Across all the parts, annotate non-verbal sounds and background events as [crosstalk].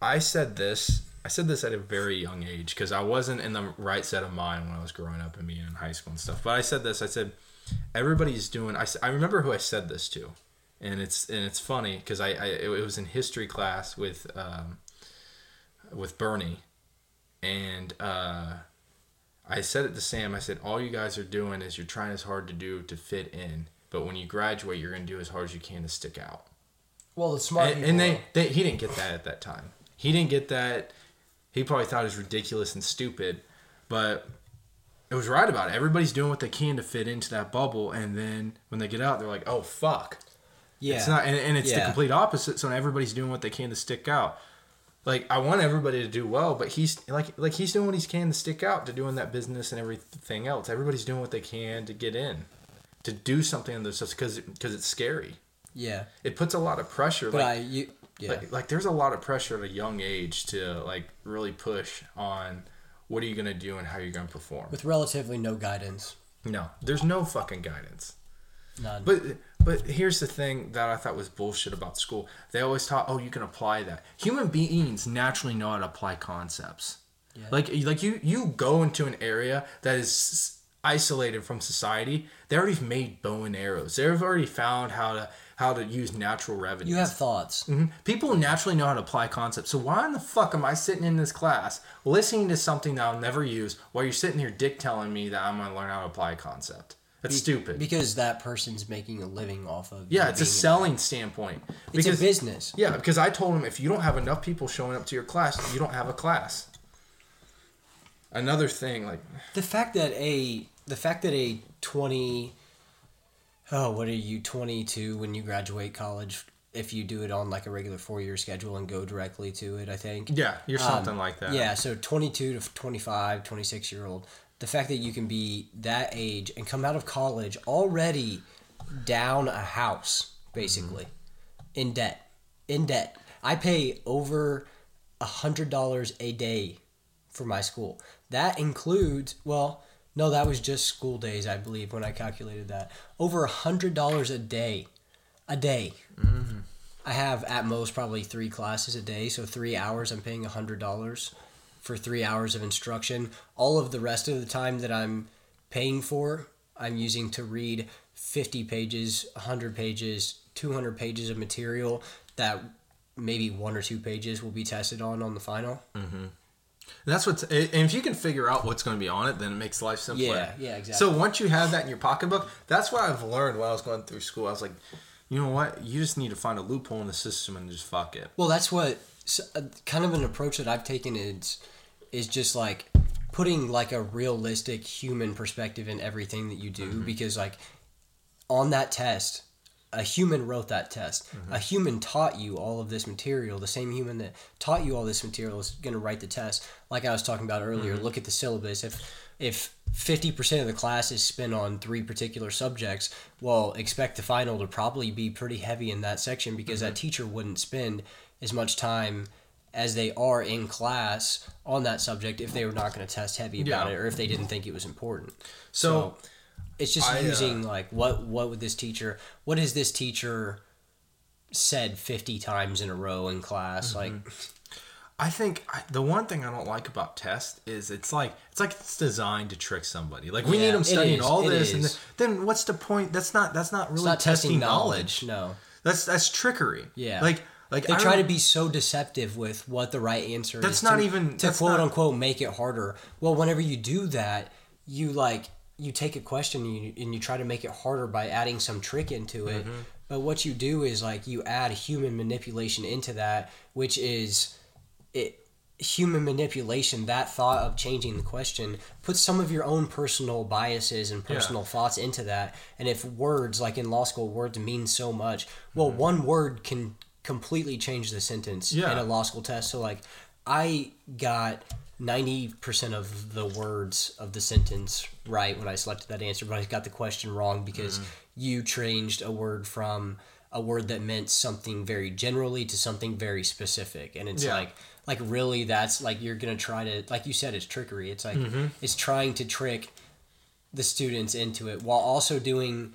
I said this. I said this at a very young age because I wasn't in the right set of mind when I was growing up and being in high school and stuff. But I said this. I said everybody's doing. I, I remember who I said this to, and it's and it's funny because I, I it was in history class with um, with Bernie, and uh, I said it to Sam. I said all you guys are doing is you're trying as hard to do to fit in, but when you graduate, you're gonna do as hard as you can to stick out. Well, the smart And, and they, they he didn't get that at that time. He didn't get that. He probably thought it was ridiculous and stupid, but it was right about it. Everybody's doing what they can to fit into that bubble, and then when they get out, they're like, "Oh fuck!" yeah. It's not, and, and it's the complete opposite. So everybody's doing what they can to stick out. Like I want everybody to do well, but he's like like he's doing what he can to stick out to doing that business and everything else. Everybody's doing what they can to get in, to do something in this because because it's scary. yeah. It puts a lot of pressure. But like, I you yeah. like, like there's a lot of pressure at a young age to like really push on what are you gonna do and how you're gonna perform. with relatively no guidance. No, there's no fucking guidance. None. But but here's the thing that I thought was bullshit about school. They always taught, oh, you can apply that. Human beings naturally know how to apply concepts. Yeah. Like like you you go into an area that is isolated from society. They already made bow and arrows. They've already found how to how to use natural revenue. you have thoughts. Mhm. People naturally know how to apply concepts. So why in the fuck am I sitting in this class listening to something that I'll never use while you're sitting here dick telling me that I'm gonna learn how to apply a concept? That's stupid. Because that person's making a living off of. yeah, it's a selling standpoint. It's a business. yeah, because I told him if you don't have enough people showing up to your class, you don't have a class. Another thing, like The fact that a the fact that a twenty oh what are you twenty two when you graduate college if you do it on like a regular four year schedule and go directly to it I think yeah, you're Um, something like that. Yeah, so 22 to 25, 26 year old. The fact that you can be that age and come out of college already down a house, basically, in debt. In debt. I pay over a $100 a day for my school. That includes, well, no, that was just school days, I believe, when I calculated that. Over a $100 a day. A day. Mm-hmm. I have at most probably three classes a day, so three hours I'm paying hundred dollars for three hours of instruction. All of the rest of the time that I'm paying for, I'm using to read fifty pages, hundred pages, two hundred pages of material that maybe one or two pages will be tested on on the final. Mm-hmm. And that's what's and if you can figure out what's going to be on it, then it makes life simpler. Yeah, yeah, exactly. So once you have that in your pocketbook, that's what I've learned while I was going through school. I was like, you know what? You just need to find a loophole in the system and just fuck it. Well, that's what uh, kind of an approach that I've taken is is just like putting like a realistic human perspective in everything that you do because like on that test a human wrote that test. A mm-hmm. human taught you all of this material. The same human that taught you all this material is going to write the test. Like i was talking about earlier mm-hmm. look at the syllabus. If if 50% of the class is spent on three particular subjects well expect the final to probably be pretty heavy in that section because that mm-hmm. teacher wouldn't spend as much time as they are in class on that subject if they were not going to test heavy about Yeah. it or if they didn't think it was important. So, it's just I, uh, using like what what would this teacher what has this teacher said 50 times in a row in class like I think I, the one thing I don't like about tests is it's like it's like it's designed to trick somebody. Like we Yeah, need them studying all it this, and is. then, what's the point? That's not that's not really not testing, testing knowledge. knowledge no That's that's trickery. Yeah. Like like they I try to be so deceptive with what the right answer is That's not to- even- to that's quote not- unquote make it harder well whenever you do that you like you take a question and you, and you try to make it harder by adding some trick into it. Mm-hmm. but what you do is like you add human manipulation into that which is it human manipulation that thought of changing the question put some of your own personal biases and personal thoughts into that. And if words like in law school words mean so much well one word can completely change the sentence Yeah. in a law school test. So like i got 90% of the words of the sentence right when i selected that answer but i got the question wrong because you changed a word from a word that meant something very generally to something very specific and it's Yeah. like like really that's like you're gonna try to like you said it's trickery it's like Mm-hmm. it's trying to trick the students into it while also doing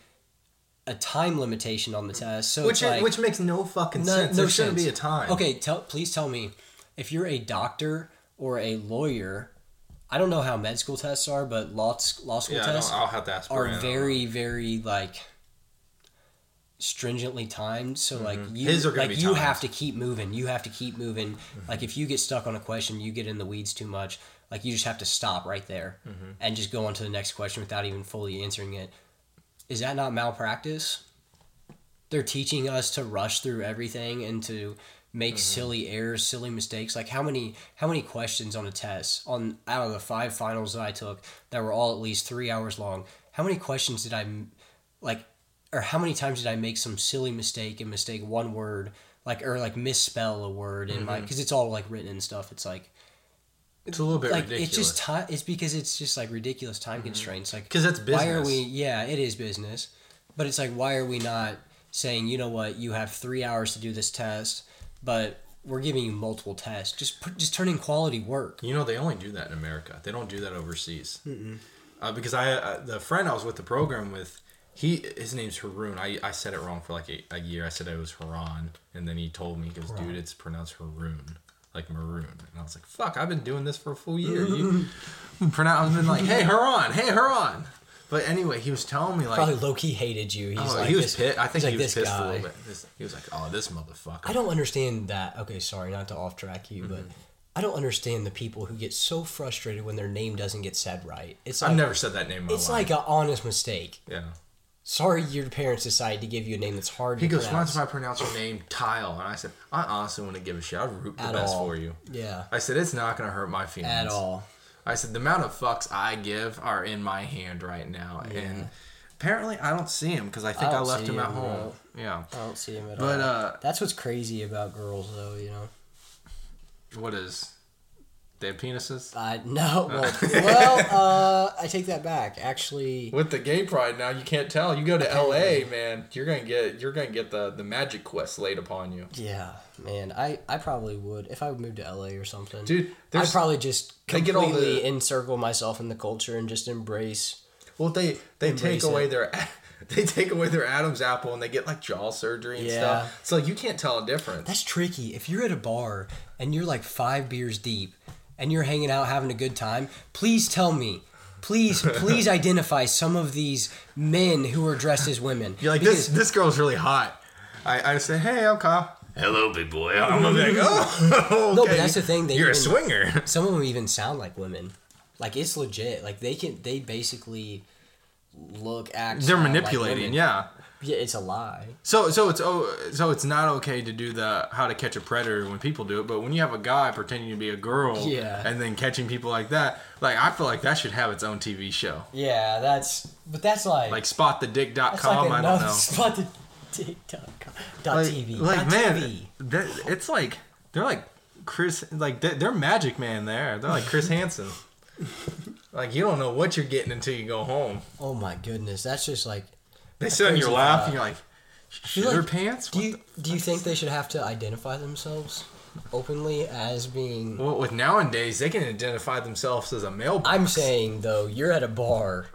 a time limitation on the test so which like which makes no fucking no, sense. no there shouldn't be a time. okay tell please tell me if you're a doctor or a lawyer, I don't know how med school tests are, but law law school Yeah, tests I'll have to ask. are very very like stringently timed so like you Mm-hmm. His are like you have to keep moving you have to keep moving Mm-hmm. like if you get stuck on a question you get in the weeds too much like you just have to stop right there Mm-hmm. and just go on to the next question without even fully answering it is that not malpractice they're teaching us to rush through everything and to make mm-hmm. silly errors silly mistakes. Like how many how many questions on a test on out of the five finals that i took that were all at least three hours long how many questions did I like or how many times did i make some silly mistake and mistake one word like or like misspell a word in my mm-hmm. because it's all like written and stuff. It's like It's a little bit like ridiculous. it's just time it's because it's just like ridiculous time mm-hmm. constraints. Like because that's business. why are we yeah it is business. But it's like why are we not saying you know what? You have three hours to do this test but we're giving you multiple tests just put, just turn in quality work You know, they only do that in America. They don't do that overseas. Uh, because I, uh, the friend I was with the program with, he his name's Haroon. I, I said it wrong for like a, a year. I said it was Haran, and then he told me, he goes, dude, it's pronounced Haroon, like maroon. And I was like, fuck, I've been doing this for a full year. You pronounce, I've been like, hey Haran, hey Haran. But anyway, he was telling me like, probably low-key hated you he's oh, like he was this, pissed. I think he like, was pissed a guy. little bit. This- he was like, oh, this motherfucker. i don't understand that okay sorry not to off track you but Mm-hmm. i don't understand the people who get so frustrated when their name doesn't get said right it's like I've never said that name it's life. like an honest mistake yeah. sorry your parents decided to give you a name that's hard He to goes, pronounce. "Why I pronounce your name Tile?" And I said, "I honestly want to give a shit. I'd root the At best all. for you." yeah I said, "It's not gonna hurt my feelings at all I said, "The amount of fucks I give are in my hand right now, and apparently I don't see him because I think I I, left him at him, home." bro. Yeah. I don't see him at But, all. uh, That's what's crazy about girls, though. You know. What is? They have penises. Uh, no. Well, well uh, I take that back. Actually, With the gay pride now, you can't tell. You go to L.A., man, you're gonna get you're gonna get the the magic quest laid upon you, yeah, man. I, I probably would if I would move to LA or something. dude. I'd probably just They get all completely the- encircle myself in the culture and just embrace. Well, they they take away it. their [laughs] they take away their Adam's apple and they get like jaw surgery and Yeah. stuff. So you can't tell a difference. That's tricky. If you're at a bar and you're like five beers deep and you're hanging out having a good time, please tell me. Please, [laughs] please identify some of these men who are dressed as women. You're like Because- this. This girl's really hot. I, I say, hey, I'm Kyle. Hello, big boy. [laughs] I'm gonna be like, oh, No, but that's the thing, they You're a swinger. Some of them even sound like women. Like it's legit. Like they can. They basically look, act. They're sound like manipulating. women. yeah. Yeah, it's a lie. So so it's oh so it's not okay to do the how to catch a predator when people do it, but when you have a guy pretending to be a girl, Yeah. and then catching people like that, like I feel like that should have its own TV show, Yeah, that's. But that's like. like spotthedick.com. like I don't know. spot the TikTok. Dot like, TV. like man, that, it's like they're like Chris, like they're, they're Magic Man there. They're like Chris Hansen. [laughs] like you don't know what you're getting until you go home. Oh my goodness, that's just like. They sit on your lap and you're like, sugar like- pants. Do What you do you think they should have to identify themselves openly as being? Well, with nowadays, they can identify themselves as a male. I'm saying though, you're at a bar.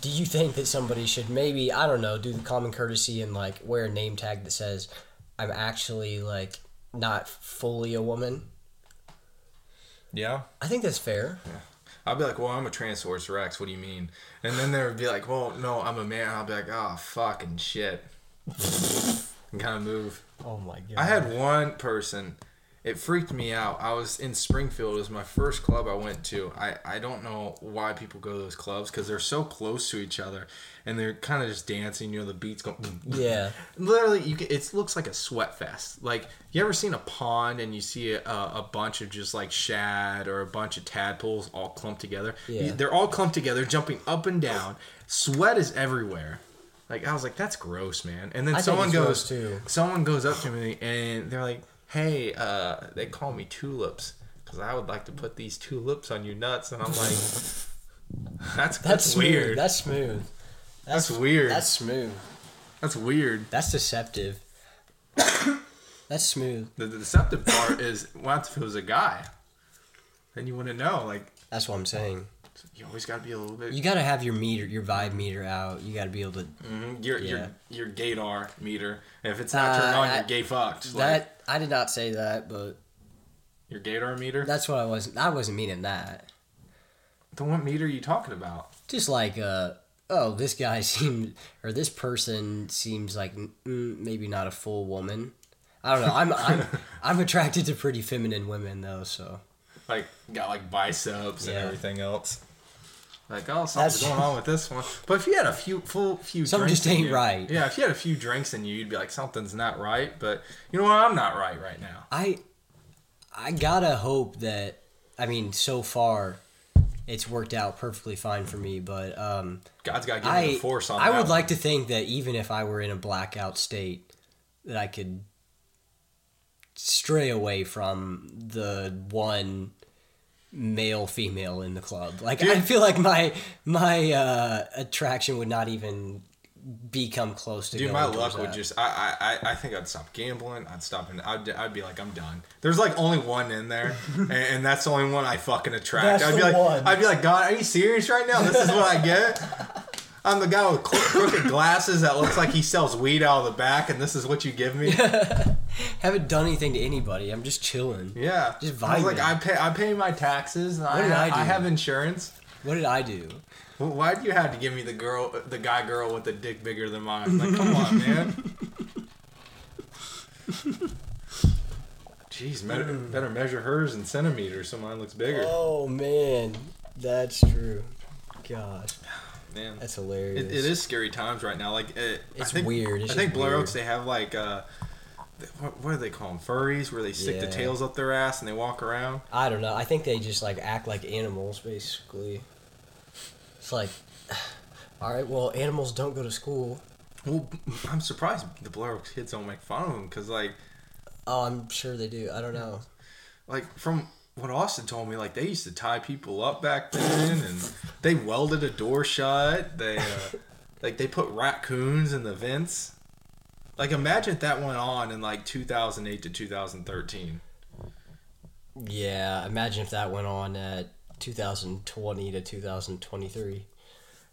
Do you think that somebody should maybe I don't know do the common courtesy and like wear a name tag that says I'm actually like not fully a woman? Yeah. I think that's fair. I'll be like, well, I'm a Transaurus Rex. What do you mean? And then they would be like, well, no, I'm a man. I'll be like, oh, fucking shit. [laughs] and kind of move. Oh my god. I had one person. It freaked me out. I was in Springfield. It was my first club I went to. I, I don't know why people go to those clubs because they're so close to each other, and they're kind of just dancing. You know, the beats go. [laughs] Yeah. Literally, you can, it looks like a sweat fest. Like you ever seen a pond and you see a, a bunch of just like shad or a bunch of tadpoles all clumped together. Yeah. They're all clumped together, jumping up and down. Sweat is everywhere. Like I was like, that's gross, man. And then I someone goes, someone goes up to me and they're like, hey, uh, they call me tulips because I would like to put these tulips on your nuts, and I'm like, that's [laughs] that's, That's smooth. weird. That's smooth. That's weird. That's smooth. that's weird. That's deceptive. That's smooth. The, the deceptive part is what if it was a guy? Then you wouldn't know. Like That's what I'm saying. you always got to be a little bit. You got to have your meter, your vibe meter out. You got to be able to. Mhm, your Yeah. your your gaydar meter. If it's not Uh, turned on, I- you're gay fucked. Like, That I did not say that, but Your Gator meter? That's what I wasn't. I wasn't meaning that. the what meter are you talking about? Just like, uh, oh, this guy [laughs] seems, or this person seems like mm, maybe not a full woman. I don't know. I'm I'm [laughs] I'm attracted to pretty feminine women though, so Like got like biceps and everything else. Like oh, something's That's- going on with this one. But if you had a few full few Something drinks just in ain't you- right. Yeah, if you had a few drinks in you, you'd be like something's not right. But you know what? I'm not right right now. I I gotta hope that I mean so far it's worked out perfectly fine for me, but um, God's got to give me I the force on that. I that would one. like to think that even if I were in a blackout state, that I could stray away from the one male female in the club. Like I feel like my my uh, attraction would not even become close to. Dude, my luck would that. just. I, I, I- think I'd stop gambling. I'd stop and I'd, I'd be like, I'm done. There's like only one in there, [laughs] and, and that's the only one I fucking attract. That's I'd be the like, one. I'd be like, God, are you serious right now? This is what I get. [laughs] I'm the guy with cro- crooked glasses that looks like he sells weed out of the back, and this is what you give me. [laughs] haven't done anything to anybody. I'm just chilling. Yeah, Just I was like. I pay, I pay my taxes, and I, did I do? I have insurance. What did I do? Well, Why do you have to give me the girl, the guy girl with the dick bigger than mine? Like, come on, man. [laughs] Jeez, better, mm. better measure hers in centimeters so mine looks bigger. Oh man, that's true. Gosh, Man, that's hilarious. it, it is scary times right now. Like, it, It's I think, weird. It's I think Blair weird. Oaks they have like, uh, what, what do they call them? Furries, where they stick the tails up their ass and they walk around. I don't know. I think they just like act like animals, basically. It's like, [sighs] all right, well, animals don't go to school. Well, [laughs] I'm surprised the Blair Oaks kids don't make fun of them because like. Oh, I'm sure they do. I don't know. like from what Austin told me, like they used to tie people up back then, and they welded a door shut. They uh, [laughs] like they put raccoons in the vents. Like imagine if that went on in like 2008 to 2013. Yeah, imagine if that went on at 2020 to 2023.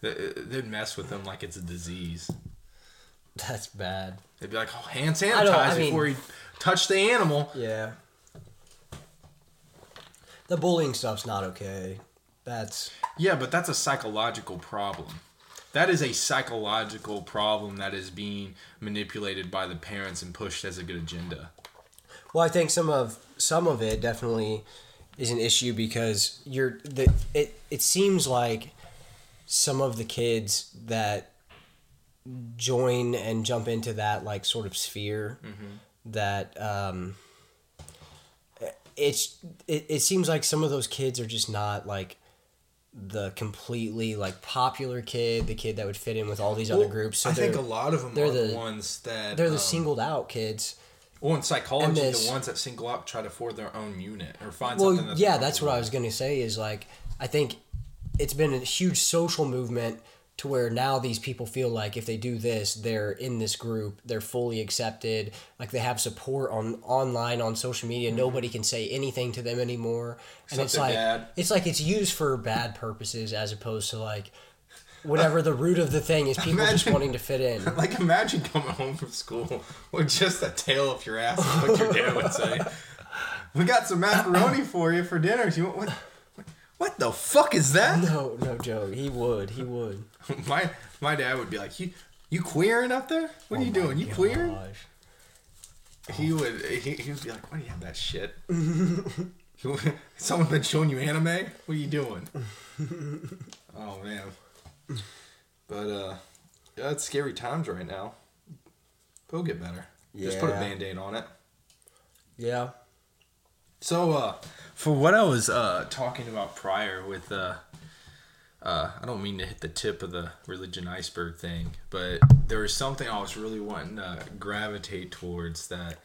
They- They'd mess with them like it's a disease. That's bad. They'd be like, "Oh, hand I I sanitize mean- before you touch the animal." Yeah. The bullying stuff's not okay. That's Yeah, but that's a psychological problem. That is a psychological problem that is being manipulated by the parents and pushed as a good agenda. Well, I think some of some of it definitely is an issue because you're the it it seems like some of the kids that join and jump into that like sort of sphere that um it's it, it seems like some of those kids are just not like the completely like popular kid, the kid that would fit in with all these other groups. So I think a lot of them they're are the, ones that they're the um, singled out kids. Well, in psychology, this- the ones that single out try to afford their own unit or find well something. Yeah that's what i was going to say is like i think it's been a huge social movement to where now these people feel like if they do this they're in this group they're fully accepted like they have support on online on social media mm-hmm. nobody can say anything to them anymore and it's like bad. it's like it's used for bad purposes as opposed to like whatever the root of the thing is people just Imagine- wanting to fit in. [laughs] Like imagine coming home from school with just the tail of your ass, is what your dad would say. [laughs] We got some macaroni for you for dinner. You want what? What the fuck is that? no no joe he would he would [laughs] My my dad would be like, you you queering up there? What are you doing? You queering? Gosh. He would he, he would be like, why do you have that shit? [laughs] [laughs] Someone been showing you anime? What are you doing? oh man. But uh yeah, it's scary times right now. It'll get better. Just put a Yeah. band-aid on it. yeah So uh for what I was uh talking about prior with uh uh, I don't mean to hit the tip of the religion iceberg thing, but there was something I was really wanting to gravitate towards that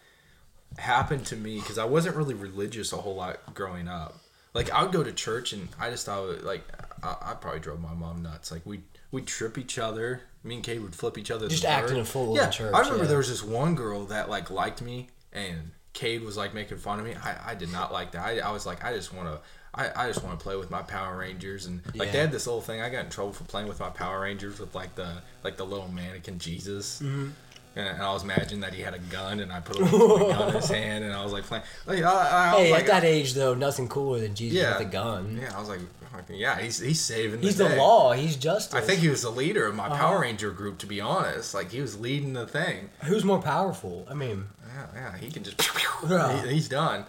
happened to me because I wasn't really religious a whole lot growing up. Like I would go to church and I just thought like I, I probably drove my mom nuts. Like we we trip each other. Me and Cade would flip each other. Just acting bird. a fool in Yeah, church, I remember yeah. there was this one girl that like liked me and Cade was like making fun of me. I, I did not like that. I, I was like I just want to. I, I just want to play with my Power Rangers and like they had this little thing. I got in trouble for playing with my Power Rangers with like the like the little mannequin Jesus. Mm-hmm. And, and I was imagining that he had a gun, and I put a gun in [laughs] his hand, and I was like playing. Like, I, I, Hey, like, at that age though, nothing cooler than Jesus Yeah. with a gun. yeah, I was like, yeah, he's he's saving. He's the, the law. He's justice. I think he was the leader of my Uh-huh. Power Ranger group. To be honest, like he was leading the thing. Who's more powerful? I mean, Yeah, yeah, he can just. [laughs] Yeah. he- he's done.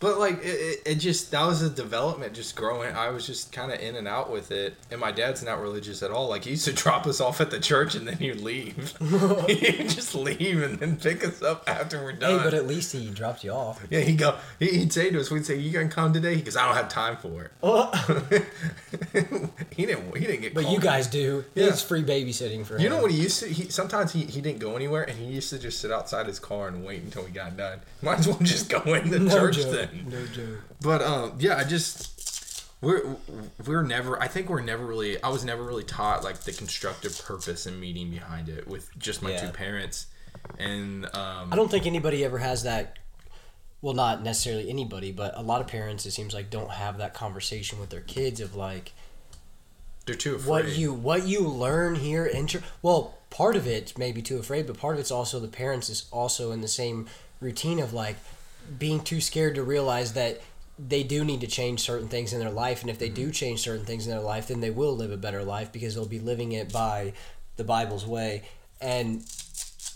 But like it, it, just that was a development just growing. I was just kind of in and out with it, and my dad's not religious at all. Like he used to [laughs] drop us off at the church and then he'd leave. [laughs] he'd just leave and then pick us up after we're done. hey, but at least he dropped you off. yeah, he'd go. he- He'd say to us, we'd say, "You gonna come today?" He goes, "I don't have time for it." oh. [laughs] he didn't. He didn't get. But you guys do. Yeah. It's free babysitting for him. You know what he used to? He sometimes he, he didn't go anywhere, and he used to just sit outside his car and wait until we got done. Might as well just go in the No church joke. Then. No joke. But um, yeah, I just we're we're never. I think we're never really. I was never really taught like the constructive purpose and meaning behind it with just my Yeah. two parents, and um, I don't think anybody ever has that. Well, not necessarily anybody, but a lot of parents, it seems like, don't have that conversation with their kids of like they're too afraid. what you what you learn here. In chur- well, part of it may be too afraid, but part of it's also the parents is also in the same routine of like being too scared to realize that they do need to change certain things in their life, and if they do mm-hmm. change certain things in their life, then they will live a better life because they'll be living it by the Bible's way, and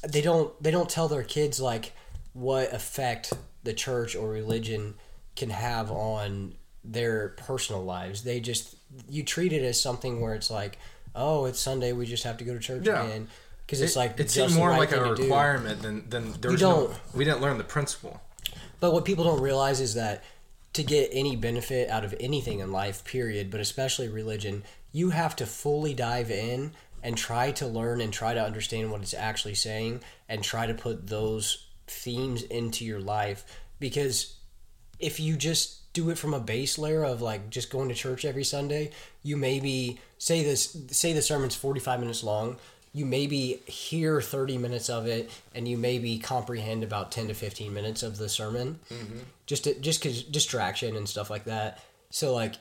they don't they don't tell their kids like what effect the church or religion can have on their personal lives. They just you treat it as something where it's like, oh, it's Sunday, we just have to go to church Yeah. again because it's it, like it just seemed more right like a thing to do. requirement than than there's no. We didn't learn the principle. But what people don't realize is that to get any benefit out of anything in life, period, but especially religion, you have to fully dive in and try to learn and try to understand what it's actually saying and try to put those themes into your life. Because if you just do it from a base layer of like just going to church every Sunday, you maybe say this say the sermon's 45 minutes long, you maybe hear 30 minutes of it and you maybe comprehend about 10 to 15 minutes of the sermon. Mm-hmm. Just to, just cuz distraction and stuff like that. So like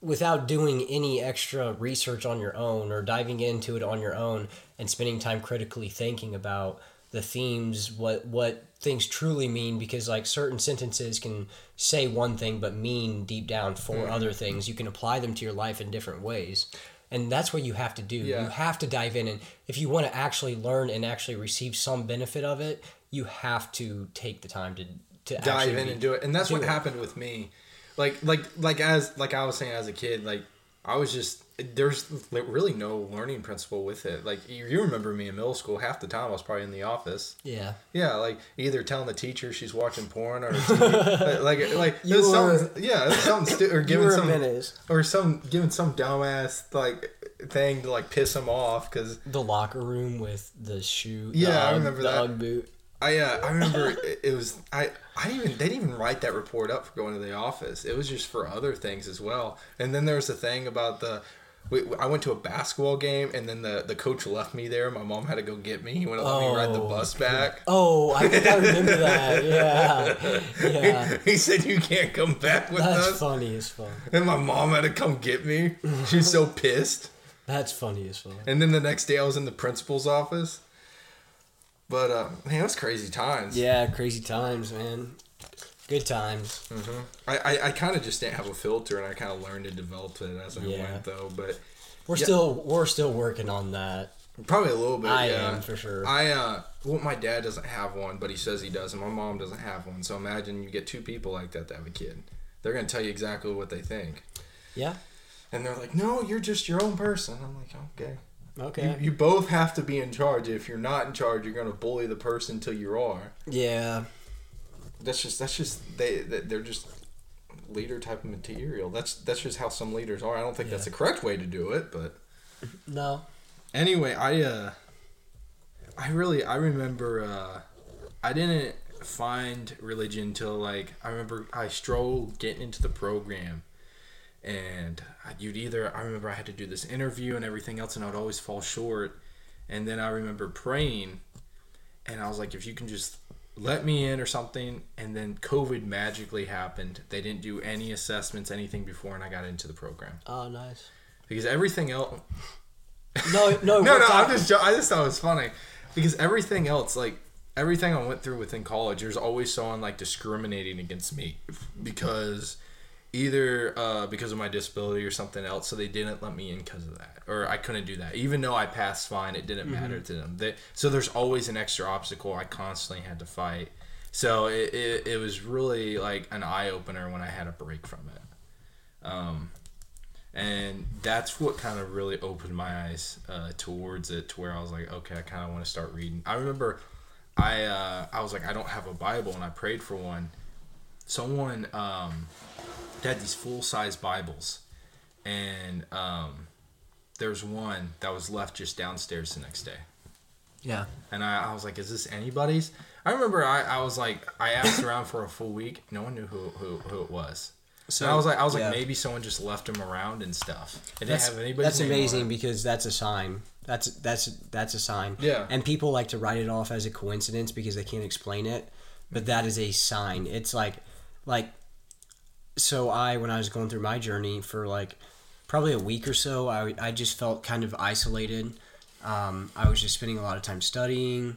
without doing any extra research on your own or diving into it on your own and spending time critically thinking about the themes what what things truly mean because like certain sentences can say one thing but mean deep down 4 mm-hmm. other things you can apply them to your life in different ways and that's what you have to do Yeah. you have to dive in and if you want to actually learn and actually receive some benefit of it you have to take the time to to dive actually in be- and do it and that's what it. happened with me like like like as like i was saying as a kid like i was just there's really no learning principle with it like you, you remember me in middle school half the time i was probably in the office yeah yeah like either telling the teacher she's watching porn or TV, [laughs] like like You were- something yeah something stu- or [laughs] giving some menace or some giving some dumbass like thing to like piss him off because the locker room with the shoe. Yeah, the I remember the that. Boot. I uh, I remember [laughs] it, it was I I even they didn't even write that report up for going to the office. It was just for other things as well. And then there was a thing about the. We, I went to a basketball game and then the, the coach left me there. My mom had to go get me. He wouldn't let me ride the Oh, bus back. Oh, I think I remember that. [laughs] Yeah, yeah. he said you can't come back with That's us. That's funny as fuck. And my mom had to come get me. She's so pissed. That's funny as fuck. And then the next day I was in the principal's office. But uh, man, it was crazy times. Yeah, crazy times, man. Good times. I, I, I kind of just didn't have a filter, and I kind of learned to develop it as I Yeah. went, though. But We're Yeah. still we're still working on that. probably a little bit. I yeah. am for sure. I uh, well, my dad doesn't have one, but he says he does, and my mom doesn't have one. So imagine you get two people like that to have a kid. They're gonna tell you exactly what they think, Yeah. and they're like, "No, you're just your own person." I'm like, "Okay." Okay. You, you both have to be in charge. If you're not in charge, you're gonna bully the person until you are. yeah. That's just that's just they they- they're just leader type of material. That's that's just how some leaders are. I don't think that's Yeah. the correct way to do it, but [laughs] No. anyway, I uh I really I remember uh I didn't find religion till like I remember I strolled getting into the program and you'd either I remember I had to do this interview and everything else and I would always fall short and then I remember praying and I was like if you can just let me in or something and then COVID magically happened. They didn't do any assessments anything before and I got into the program. Oh, nice. Because everything else No, no, [laughs] no, no, I'm just, I just thought it was funny. because everything else, like everything I went through within college, there's always someone like discriminating against me because either uh, because of my disability or something else, so they didn't let me in because of that, or I couldn't do that. Even though I passed fine, it didn't matter to them. They, so there's always an extra obstacle I constantly had to fight. So it, it, it was really like an eye opener when I had a break from it. Um, and that's what kind of really opened my eyes uh, towards it to where I was like, okay, I kind of want to start reading. I remember I uh, I was like, I don't have a Bible, and I prayed for one. Someone um, had these full size Bibles, and um, there was one that was left just downstairs the next day. Yeah. And I, I was like, is this anybody's? I remember I, I was like, I asked around for a full week. No one knew who, who, who it was. So I was like, I was yeah. like, maybe someone just left them around and stuff. Didn't That's, that's amazing because that's a sign. That's that's that's a sign. Yeah. And people like to write it off as a coincidence because they can't explain it, but that is a sign. It's like like so I when I was going through my journey for like probably a week or so, I I just felt kind of isolated. Um, I was just spending a lot of time studying,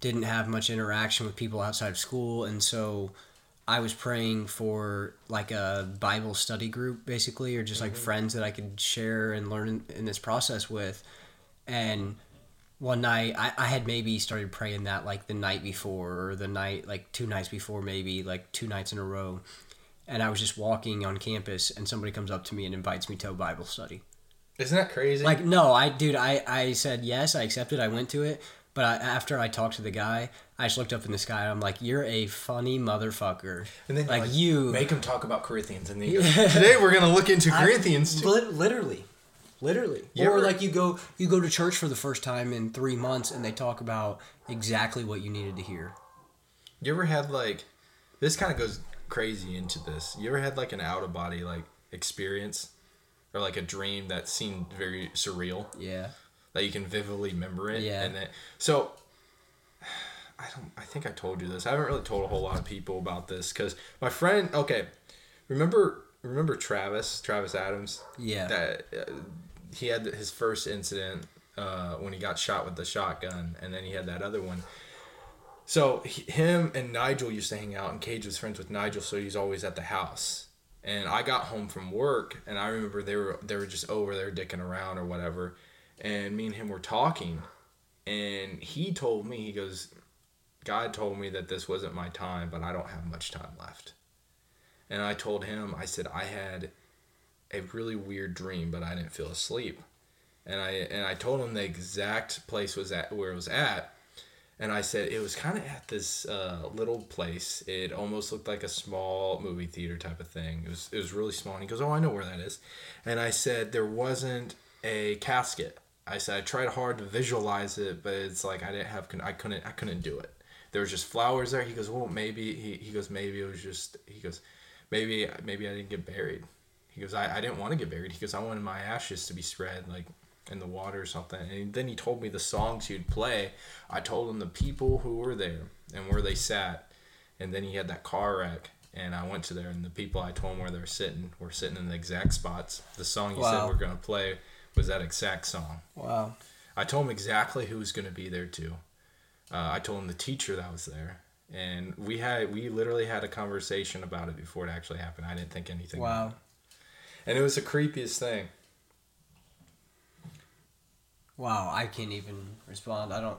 didn't have much interaction with people outside of school, and so I was praying for like a Bible study group, basically, or just like friends that I could share and learn in, in this process with. And one night, I, I had maybe started praying that like the night before, or the night, like two nights before, maybe like two nights in a row. And I was just walking on campus, and somebody comes up to me and invites me to a Bible study. Isn't that crazy? Like, no, I, dude, I, I said yes, I accepted, I went to it. But I, after I talked to the guy, I just looked up in the sky and I'm like, "You're a funny motherfucker." and then like, like you, make them talk about Corinthians, and then [laughs] today we're gonna look into I- Corinthians. too. Literally, literally. You or ever- like you go, you go to church for the first time in three months, and they talk about exactly what you needed to hear. You ever had like this kind of goes crazy into this. You ever had like an out of body like experience or like a dream that seemed very surreal Yeah. that you can vividly remember it Yeah. and then so I don't I think I told you this. I haven't really told a whole lot of people about this cuz my friend okay, remember remember Travis, Travis Adams? Yeah. That uh, he had his first incident uh, when he got shot with the shotgun and then he had that other one so he, him and Nigel used to hang out, and Cade was friends with Nigel, so he's always at the house. And I got home from work, and I remember they were they were just over there dicking around or whatever, and me and him were talking, and he told me he goes, God told me that this wasn't my time, but I don't have much time left. And I told him, I said I had a really weird dream, but I didn't feel asleep. And I and I told him the exact place was at where it was at, and I said it was kind of at this uh, little place. It almost looked like a small movie theater type of thing. It was it was really small. And he goes, "Oh, I know where that is." And I said there wasn't a casket. I said I tried hard to visualize it, but it's like I didn't have I couldn't I couldn't do it. There was just flowers there. He goes, "Well, maybe." He, he goes, "Maybe it was just." He goes, "Maybe maybe I didn't get buried." He goes, "I, I didn't want to get buried." He goes, "I wanted my ashes to be spread like in the water or something." And then he told me the songs he'd play. I told him the people who were there and where they sat, and then he had that car wreck. And I went to there, and the people I told him where they were sitting were sitting in the exact spots. The song you said we're gonna play was that exact song. Wow. I told him exactly who was going to be there too. Uh, I told him the teacher that was there, and we had we literally had a conversation about it before it actually happened. I didn't think anything. Wow. And it was the creepiest thing. Wow. I can't even respond. I don't.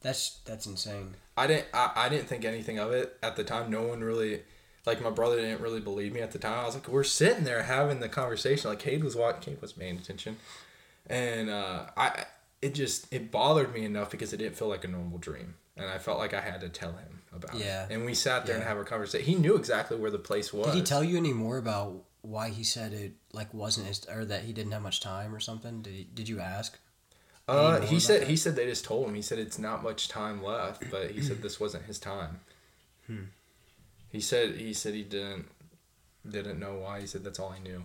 That's that's insane. I didn't I, I didn't think anything of it at the time. No one really like my brother didn't really believe me at the time. I was like, we're sitting there having the conversation. Like Cade was watching, Cade was paying attention, and uh, I it just it bothered me enough because it didn't feel like a normal dream, and I felt like I had to tell him about Yeah. it. And we sat there and have a conversation. He knew exactly where the place was. Did he tell you any more about why he said it like wasn't his or that he didn't have much time or something? Did he, did you ask? Uh, he said that? he said they just told him. He said it's not much time left, but he said this wasn't his time. Hmm. He said he said he didn't didn't know why. He said that's all he knew.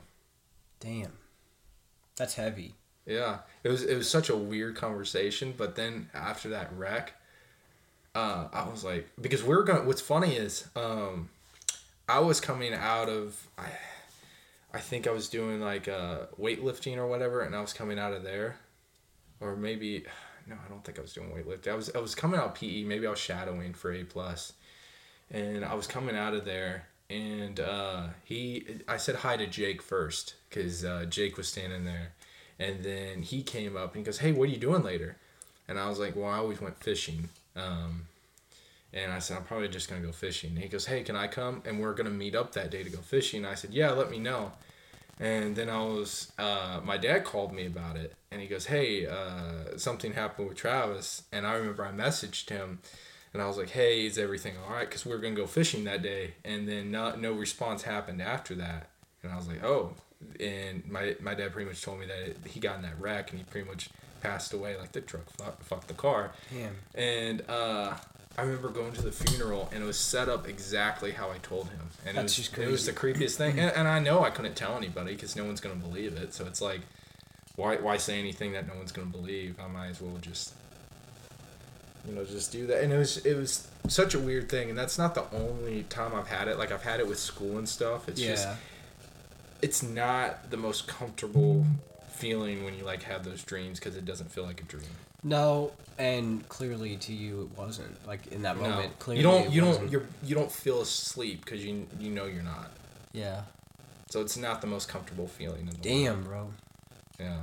Damn. That's heavy. Yeah, it was it was such a weird conversation. But then after that wreck, uh, I was like, because we are going. What's funny is, um, I was coming out of I, I think I was doing like uh, weightlifting or whatever, and I was coming out of there, or maybe, [sighs] no, I don't think I was doing weightlifting. I was I was coming out PE. Maybe I was shadowing for A plus, and I was coming out of there, and uh, he I said hi to Jake first because uh, Jake was standing there, and then he came up and he goes, "Hey, what are you doing later?" And I was like, "Well, I always went fishing." Um, and I said, I'm probably just gonna go fishing. And he goes, Hey, can I come? And we're gonna meet up that day to go fishing. And I said, Yeah, let me know. And then I was, uh, my dad called me about it, and he goes, "Hey, uh, something happened with Travis." And I remember I messaged him, and I was like, "Hey, is everything all right?" Because we are gonna go fishing that day, and then not, no response happened after that, and I was like, "Oh." And my my dad pretty much told me that it, he got in that wreck, and he pretty much passed away. Like the truck fucked, fucked the car. Damn. And uh, I remember going to the funeral, and it was set up exactly how I told him, and it was just it was the creepiest thing. Mm. And, and I know I couldn't tell anybody because no one's gonna believe it. So it's like, why why say anything that no one's gonna believe? I might as well just, you know, just do that. And it was it was such a weird thing, and that's not the only time I've had it. Like I've had it with school and stuff. It's yeah. just it's not the most comfortable feeling when you like have those dreams because it doesn't feel like a dream. No, and clearly to you it wasn't. Like in that No, moment, clearly you don't it you don't wasn't. you're you don't feel asleep because you you know you're not. Yeah. So it's not the most comfortable feeling in the world. Damn, bro. Yeah,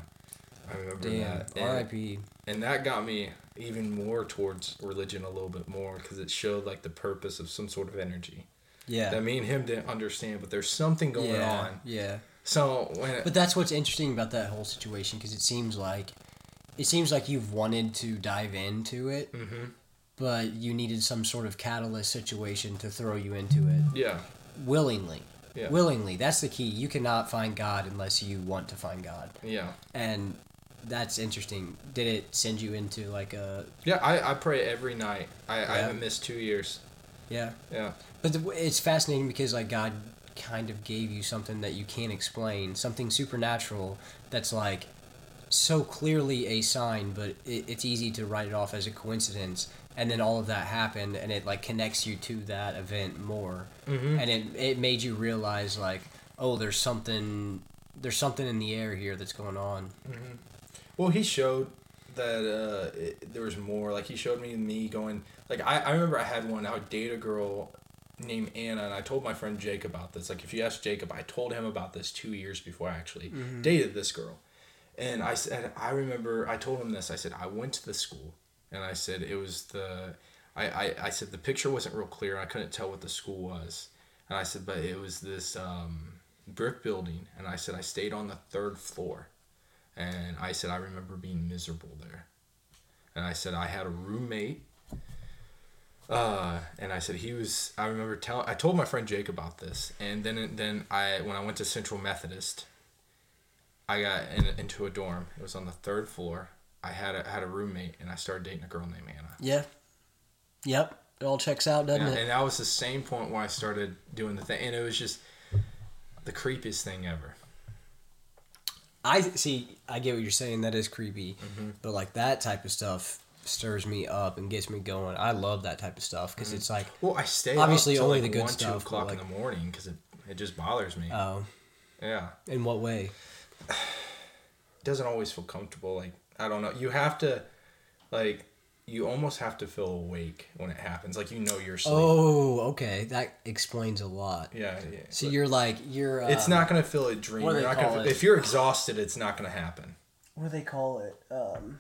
I remember Damn. that. And, R.I.P. and that got me even more towards religion a little bit more because it showed like the purpose of some sort of energy Yeah. that me and him didn't understand, but there's something going yeah. on. Yeah. So when it, But that's what's interesting about that whole situation because it seems like it seems like you've wanted to dive into it, Mhm. but you needed some sort of catalyst situation to throw you into it yeah, willingly. Yeah. Willingly. That's the key. You cannot find God unless you want to find God. yeah, And that's interesting. Did it send you into like a yeah. I, I pray every night. I, I haven't missed two years. yeah? Yeah, But the, it's fascinating because like God kind of gave you something that you can't explain, something supernatural that's like so clearly a sign, but it, it's easy to write it off as a coincidence. And then all of that happened, and it like connects you to that event more, Mhm. and it it made you realize like, oh, there's something there's something in the air here that's going on. Well, he showed that uh, it, there was more. Like he showed me me going. Like I, I remember I had one. I would date a girl named Anna, and I told my friend Jake about this. Like if you ask Jacob, I told him about this two years before I actually dated this girl. And I said, I remember I told him this. I said I went to the school, and I said it was the. I, I, I said the picture wasn't real clear. I couldn't tell what the school was, and I said, but it was this um, brick building, and I said I stayed on the third floor. And I said, I remember being miserable there. And I said, I had a roommate. Uh, and I said, he was, I remember telling, I told my friend Jake about this. And then, then I, when I went to Central Methodist, I got in, into a dorm. It was on the third floor. I had a, had a roommate and I started dating a girl named Anna. Yeah. Yep. It all checks out, doesn't And, it? and that was the same point where I started doing the thing. And it was just the creepiest thing ever. I see. I get what you're saying. That is creepy, Mm-hmm. but like that type of stuff stirs me up and gets me going. I love that type of stuff because it's like, Well, I stay Obviously only like the good one, stuff, two o'clock but, in the morning because it, it just bothers me. oh, yeah. in what way? [sighs] doesn't always feel comfortable. Like I don't know. You have to, like, you almost have to feel awake when it happens. Like you know you're asleep. Oh, okay, that explains a lot. Yeah, yeah. So But you're like you're. Uh, it's not gonna feel a dream. what do You're they not gonna it? if you're exhausted, it's not gonna happen. What do they call it? Um.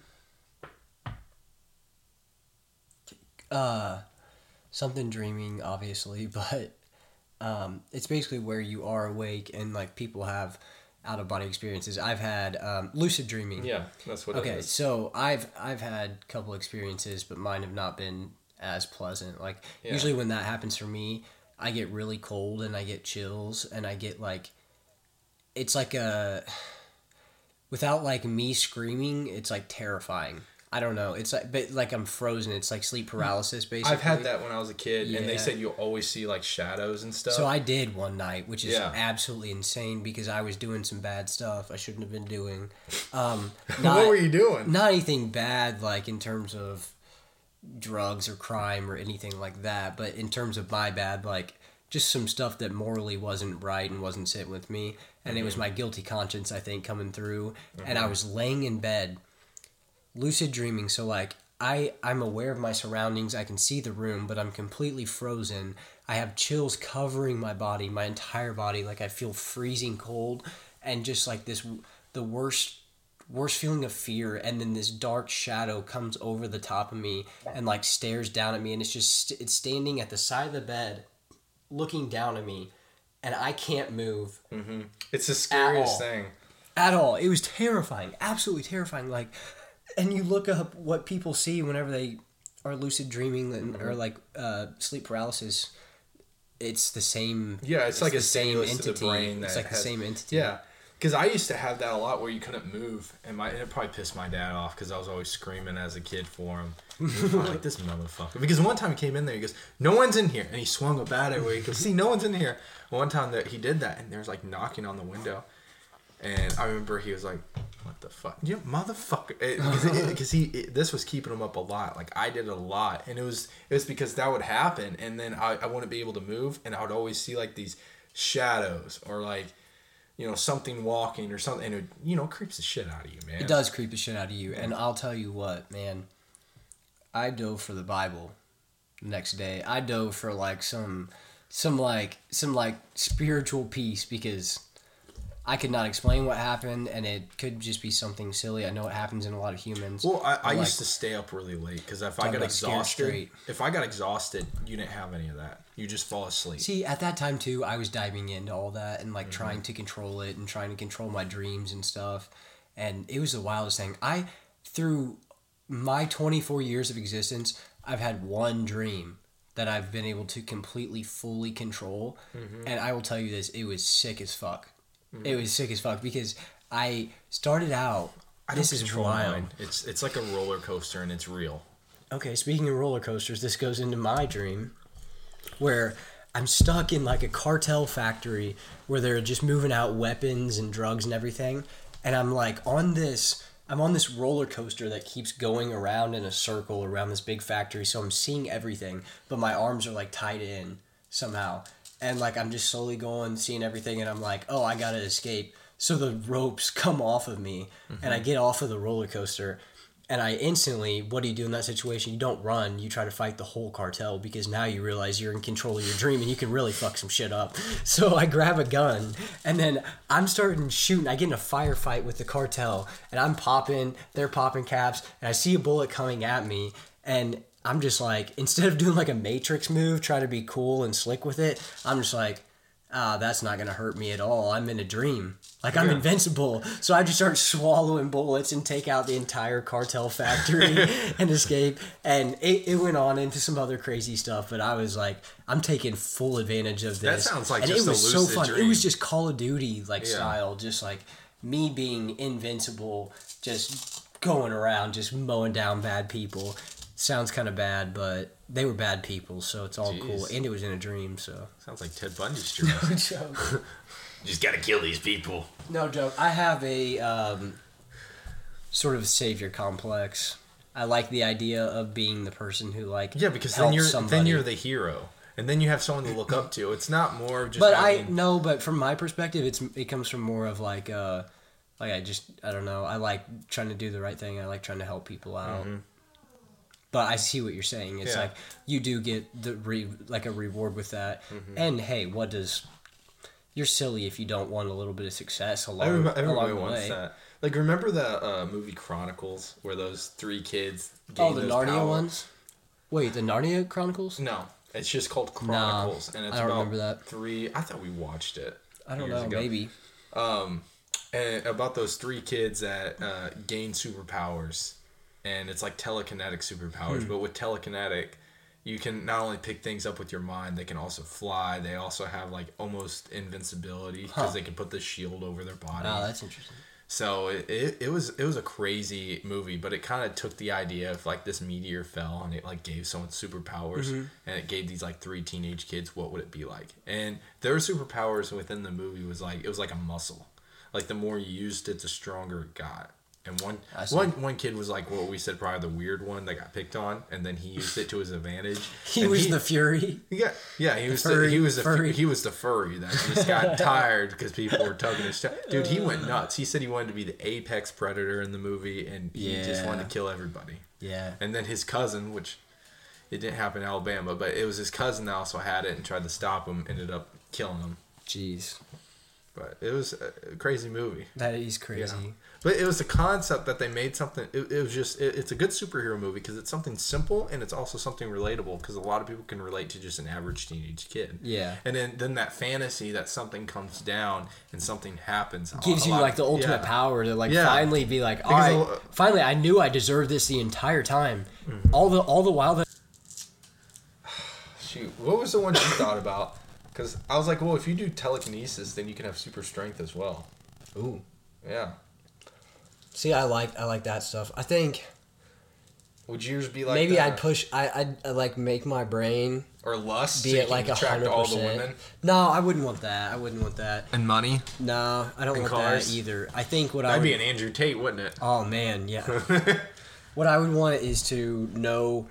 Uh, something dreaming, obviously, [laughs] but um, it's basically where you are awake and like people have out of body experiences. I've had um, lucid dreaming. Yeah, that's what it Okay, so I've I've had a couple experiences, but mine have not been as pleasant. Like Yeah. usually when that happens for me, I get really cold and I get chills and I get like it's like a without like me screaming, it's like terrifying. I don't know. It's like but like I'm frozen. It's like sleep paralysis basically. I've had that when I was a kid, and they said you'll always see like shadows and stuff. So I did one night, which is Yeah. absolutely insane because I was doing some bad stuff I shouldn't have been doing. Um, [laughs] what were you doing? not anything bad like in terms of drugs or crime or anything like that but in terms of my bad like just some stuff that morally wasn't right and wasn't sitting with me and it was my guilty conscience i think coming through and i was laying in bed lucid dreaming. So like I I'm aware of my surroundings. I can see the room, but I'm completely frozen. I have chills covering my body, my entire body. Like I feel freezing cold, and just like this, the worst worst feeling of fear and then this dark shadow comes over the top of me and like stares down at me and it's just it's standing at the side of the bed looking down at me and I can't move mm-hmm. It's the scariest all. thing. at all. It was terrifying, absolutely terrifying. Like, and you look up what people see whenever they are lucid dreaming and, or like uh, sleep paralysis. It's the same. Yeah, it's, like a same the brain. It's like has- the same entity. Yeah, because I used to have that a lot where you couldn't move, and my it probably pissed my dad off because I was always screaming as a kid for him. He was probably like this motherfucker. Because one time he came in there, he goes, "No one's in here," and he swung a bat at me. He goes, "See, no one's in here." One time that he did that, and there was like knocking on the window, and I remember he was like, "What the fuck, you motherfucker?" Because [laughs] he it, this was keeping him up a lot. Like I did a lot, and it was it was because that would happen, and then I, I wouldn't be able to move, and I would always see like these shadows or like you know something walking or something, and it you know creeps the shit out of you, man. It does creep the shit out of you. And I'll tell you what, man. I dove for the Bible the next day. I dove for like some some like some like spiritual peace because I could not explain what happened and it could just be something silly. I know it happens in a lot of humans. Well, I, I But, like, used to stay up really late because if I got exhausted, if I got exhausted, you didn't have any of that. You just fall asleep. See, at that time too, I was diving into all that and like mm-hmm. trying to control it and trying to control my dreams and stuff. And it was the wildest thing. I through my 24 years of existence, I've had one dream that I've been able to completely fully control. Mm-hmm. And I will tell you this, it was sick as fuck. Mm-hmm. It was sick as fuck because I started out I this is wild. It's it's like a roller coaster and it's real. Okay, speaking of roller coasters, this goes into my dream where I'm stuck in like a cartel factory where they're just moving out weapons and drugs and everything. And I'm like on this I'm on this roller coaster that keeps going around in a circle around this big factory. So I'm seeing everything, but my arms are like tied in somehow. And like I'm just slowly going, seeing everything, and I'm like, oh, I gotta escape. So the ropes come off of me, and I mm-hmm. get off of the roller coaster, and I instantly, what do you do in that situation? You don't run. You try to fight the whole cartel because now you realize you're in control of your dream and you can really fuck some shit up. [laughs] So I grab a gun and then I'm starting shooting. I get in a firefight with the cartel and I'm popping, they're popping caps, and I see a bullet coming at me. And I'm just like, [laughs] instead of doing like a Matrix move, try to be cool and slick with it, I'm just like, ah, that's not gonna hurt me at all. I'm in a dream. Like I'm invincible. So I just start swallowing bullets and take out the entire cartel factory [laughs] and escape. And it, it went on into some other crazy stuff, but I was like, I'm taking full advantage of this. That sounds like and it was so fun. It was just Call of Duty like Yeah. style, just like me being invincible, just going around, just mowing down bad people. Sounds kind of bad, but they were bad people, so it's all cool. And it was in a dream, so. Sounds like Ted Bundy's [laughs] dream. No joke. just gotta kill these people. No joke. I have a um, sort of savior complex. I like the idea of being the person who like Yeah, because then you're somebody. then you're the hero, and then you have someone to look up to. It's not more just. But I no, but from my perspective, it's it comes from more of like uh, like I just I don't know. I like trying to do the right thing. I like trying to help people out. But I see what you're saying. It's. Yeah. like you do get the re, like a reward with that. Mm-hmm. And hey, what does you're silly if you don't want a little bit of success along, along the wants way. that. Like, remember the uh, movie Chronicles, where those three kids? Oh, the Narnia powers? ones. Wait, the Narnia Chronicles? No, it's just called Chronicles, and it's I don't about remember that. three. I thought we watched it. I don't know. ago. Maybe. Um, and about those three kids that uh, gain superpowers, and it's like telekinetic superpowers. Hmm. But with telekinetic, you can not only pick things up with your mind, they can also fly. They also have like almost invincibility because Huh. they can put the shield over their body. Oh, that's interesting. So it, it, it was it was a crazy movie, but it kind of took the idea of like this meteor fell and it like gave someone superpowers, Mm-hmm. and it gave these like three teenage kids what would it be like? And their superpowers within the movie was like it was like a muscle, like the more you used it, the stronger it got. And one one one kid was like what we said probably the weird one that got picked on, and then he used it to his advantage. [laughs] He And was the Fury. he got, yeah, he was the, furry- he was the furry. he was the furry that just got [laughs] tired because people were tugging his tail. Dude, he went nuts. He said he wanted to be the apex predator in the movie, and he just wanted to kill everybody. Yeah. And then his cousin, which it didn't happen in Alabama, but it was his cousin that also had it and tried to stop him, ended up killing him. Jeez. But it was a a crazy movie. That is crazy. Yeah. But it was the concept that they made something. It, it was just. It, it's a good superhero movie because it's something simple and it's also something relatable because a lot of people can relate to just an average teenage kid. Yeah. And then then that fantasy that something comes down and something happens Gives you like of- the ultimate yeah. power to like Yeah. finally be like, all Because right, a lo- finally I knew I deserved this the entire time. Mm-hmm. All the all the while that [sighs] Shoot, what was the one you thought about? Because I was like, well, if you do telekinesis, then you can have super strength as well. Ooh. Yeah. See, I like I like that stuff. I think Would yours be like maybe that? I'd push I I'd, uh like make my brain or lust be so you at like a attract hundred percent. No, I wouldn't want that. I wouldn't want that. and money. No, I don't And want cars? that either. I think what I That'd would be an Andrew Tate, wouldn't it? Oh man, yeah. [laughs] what I would want is to know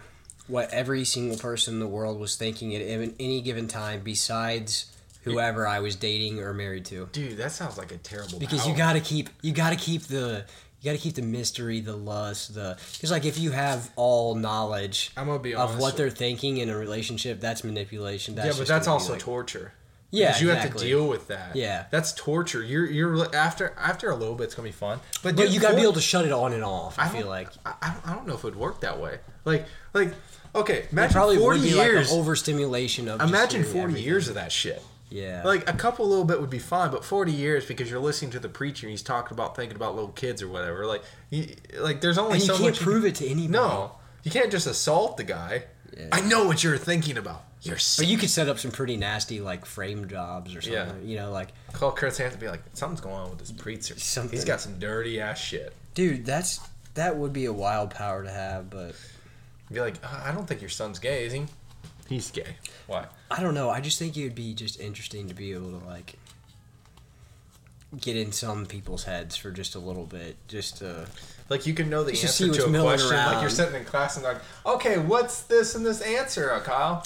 what every single person in the world was thinking at any any given time, besides whoever I was dating or married to. Dude, that sounds like a terrible. Because you gotta keep you gotta keep the you gotta keep the mystery, the lust, the because like if you have all knowledge I'm gonna be of what they're thinking in a relationship, that's manipulation. That's yeah, but that's also like- torture. yeah, Because you have to deal with that. Yeah. That's torture. You're you're after after a little bit, it's gonna be fun. But, But dude, you gotta be able to shut it on and off. I, I feel like I, I don't- I don't know if it would work that way. Like like okay, it probably forty would be years. like overstimulation of. imagine forty everything. years of that shit. Yeah. Like a couple little bit would be fine, but forty years because you're listening to the preacher and he's talking about thinking about little kids or whatever. Like, you, like there's only and you so can't much. prove it to anybody. No, you can't just assault the guy. Yeah. I know what you're thinking about. You're But you could set up some pretty nasty like frame jobs or something. Yeah. You know, like Call Chris Hansen and be like, something's going on with this preacher. Something. He's got some dirty ass shit. dude, that's that would be a wild power to have, but Be like, "Uh, I don't think your son's gay, is he? He's gay. Why? I don't know. I just think it would be just interesting to be able to like get in some people's heads for just a little bit, just to Like you can know the Just answer see to a question. Like you're sitting in class and like, okay, what's this and this answer, uh, Kyle?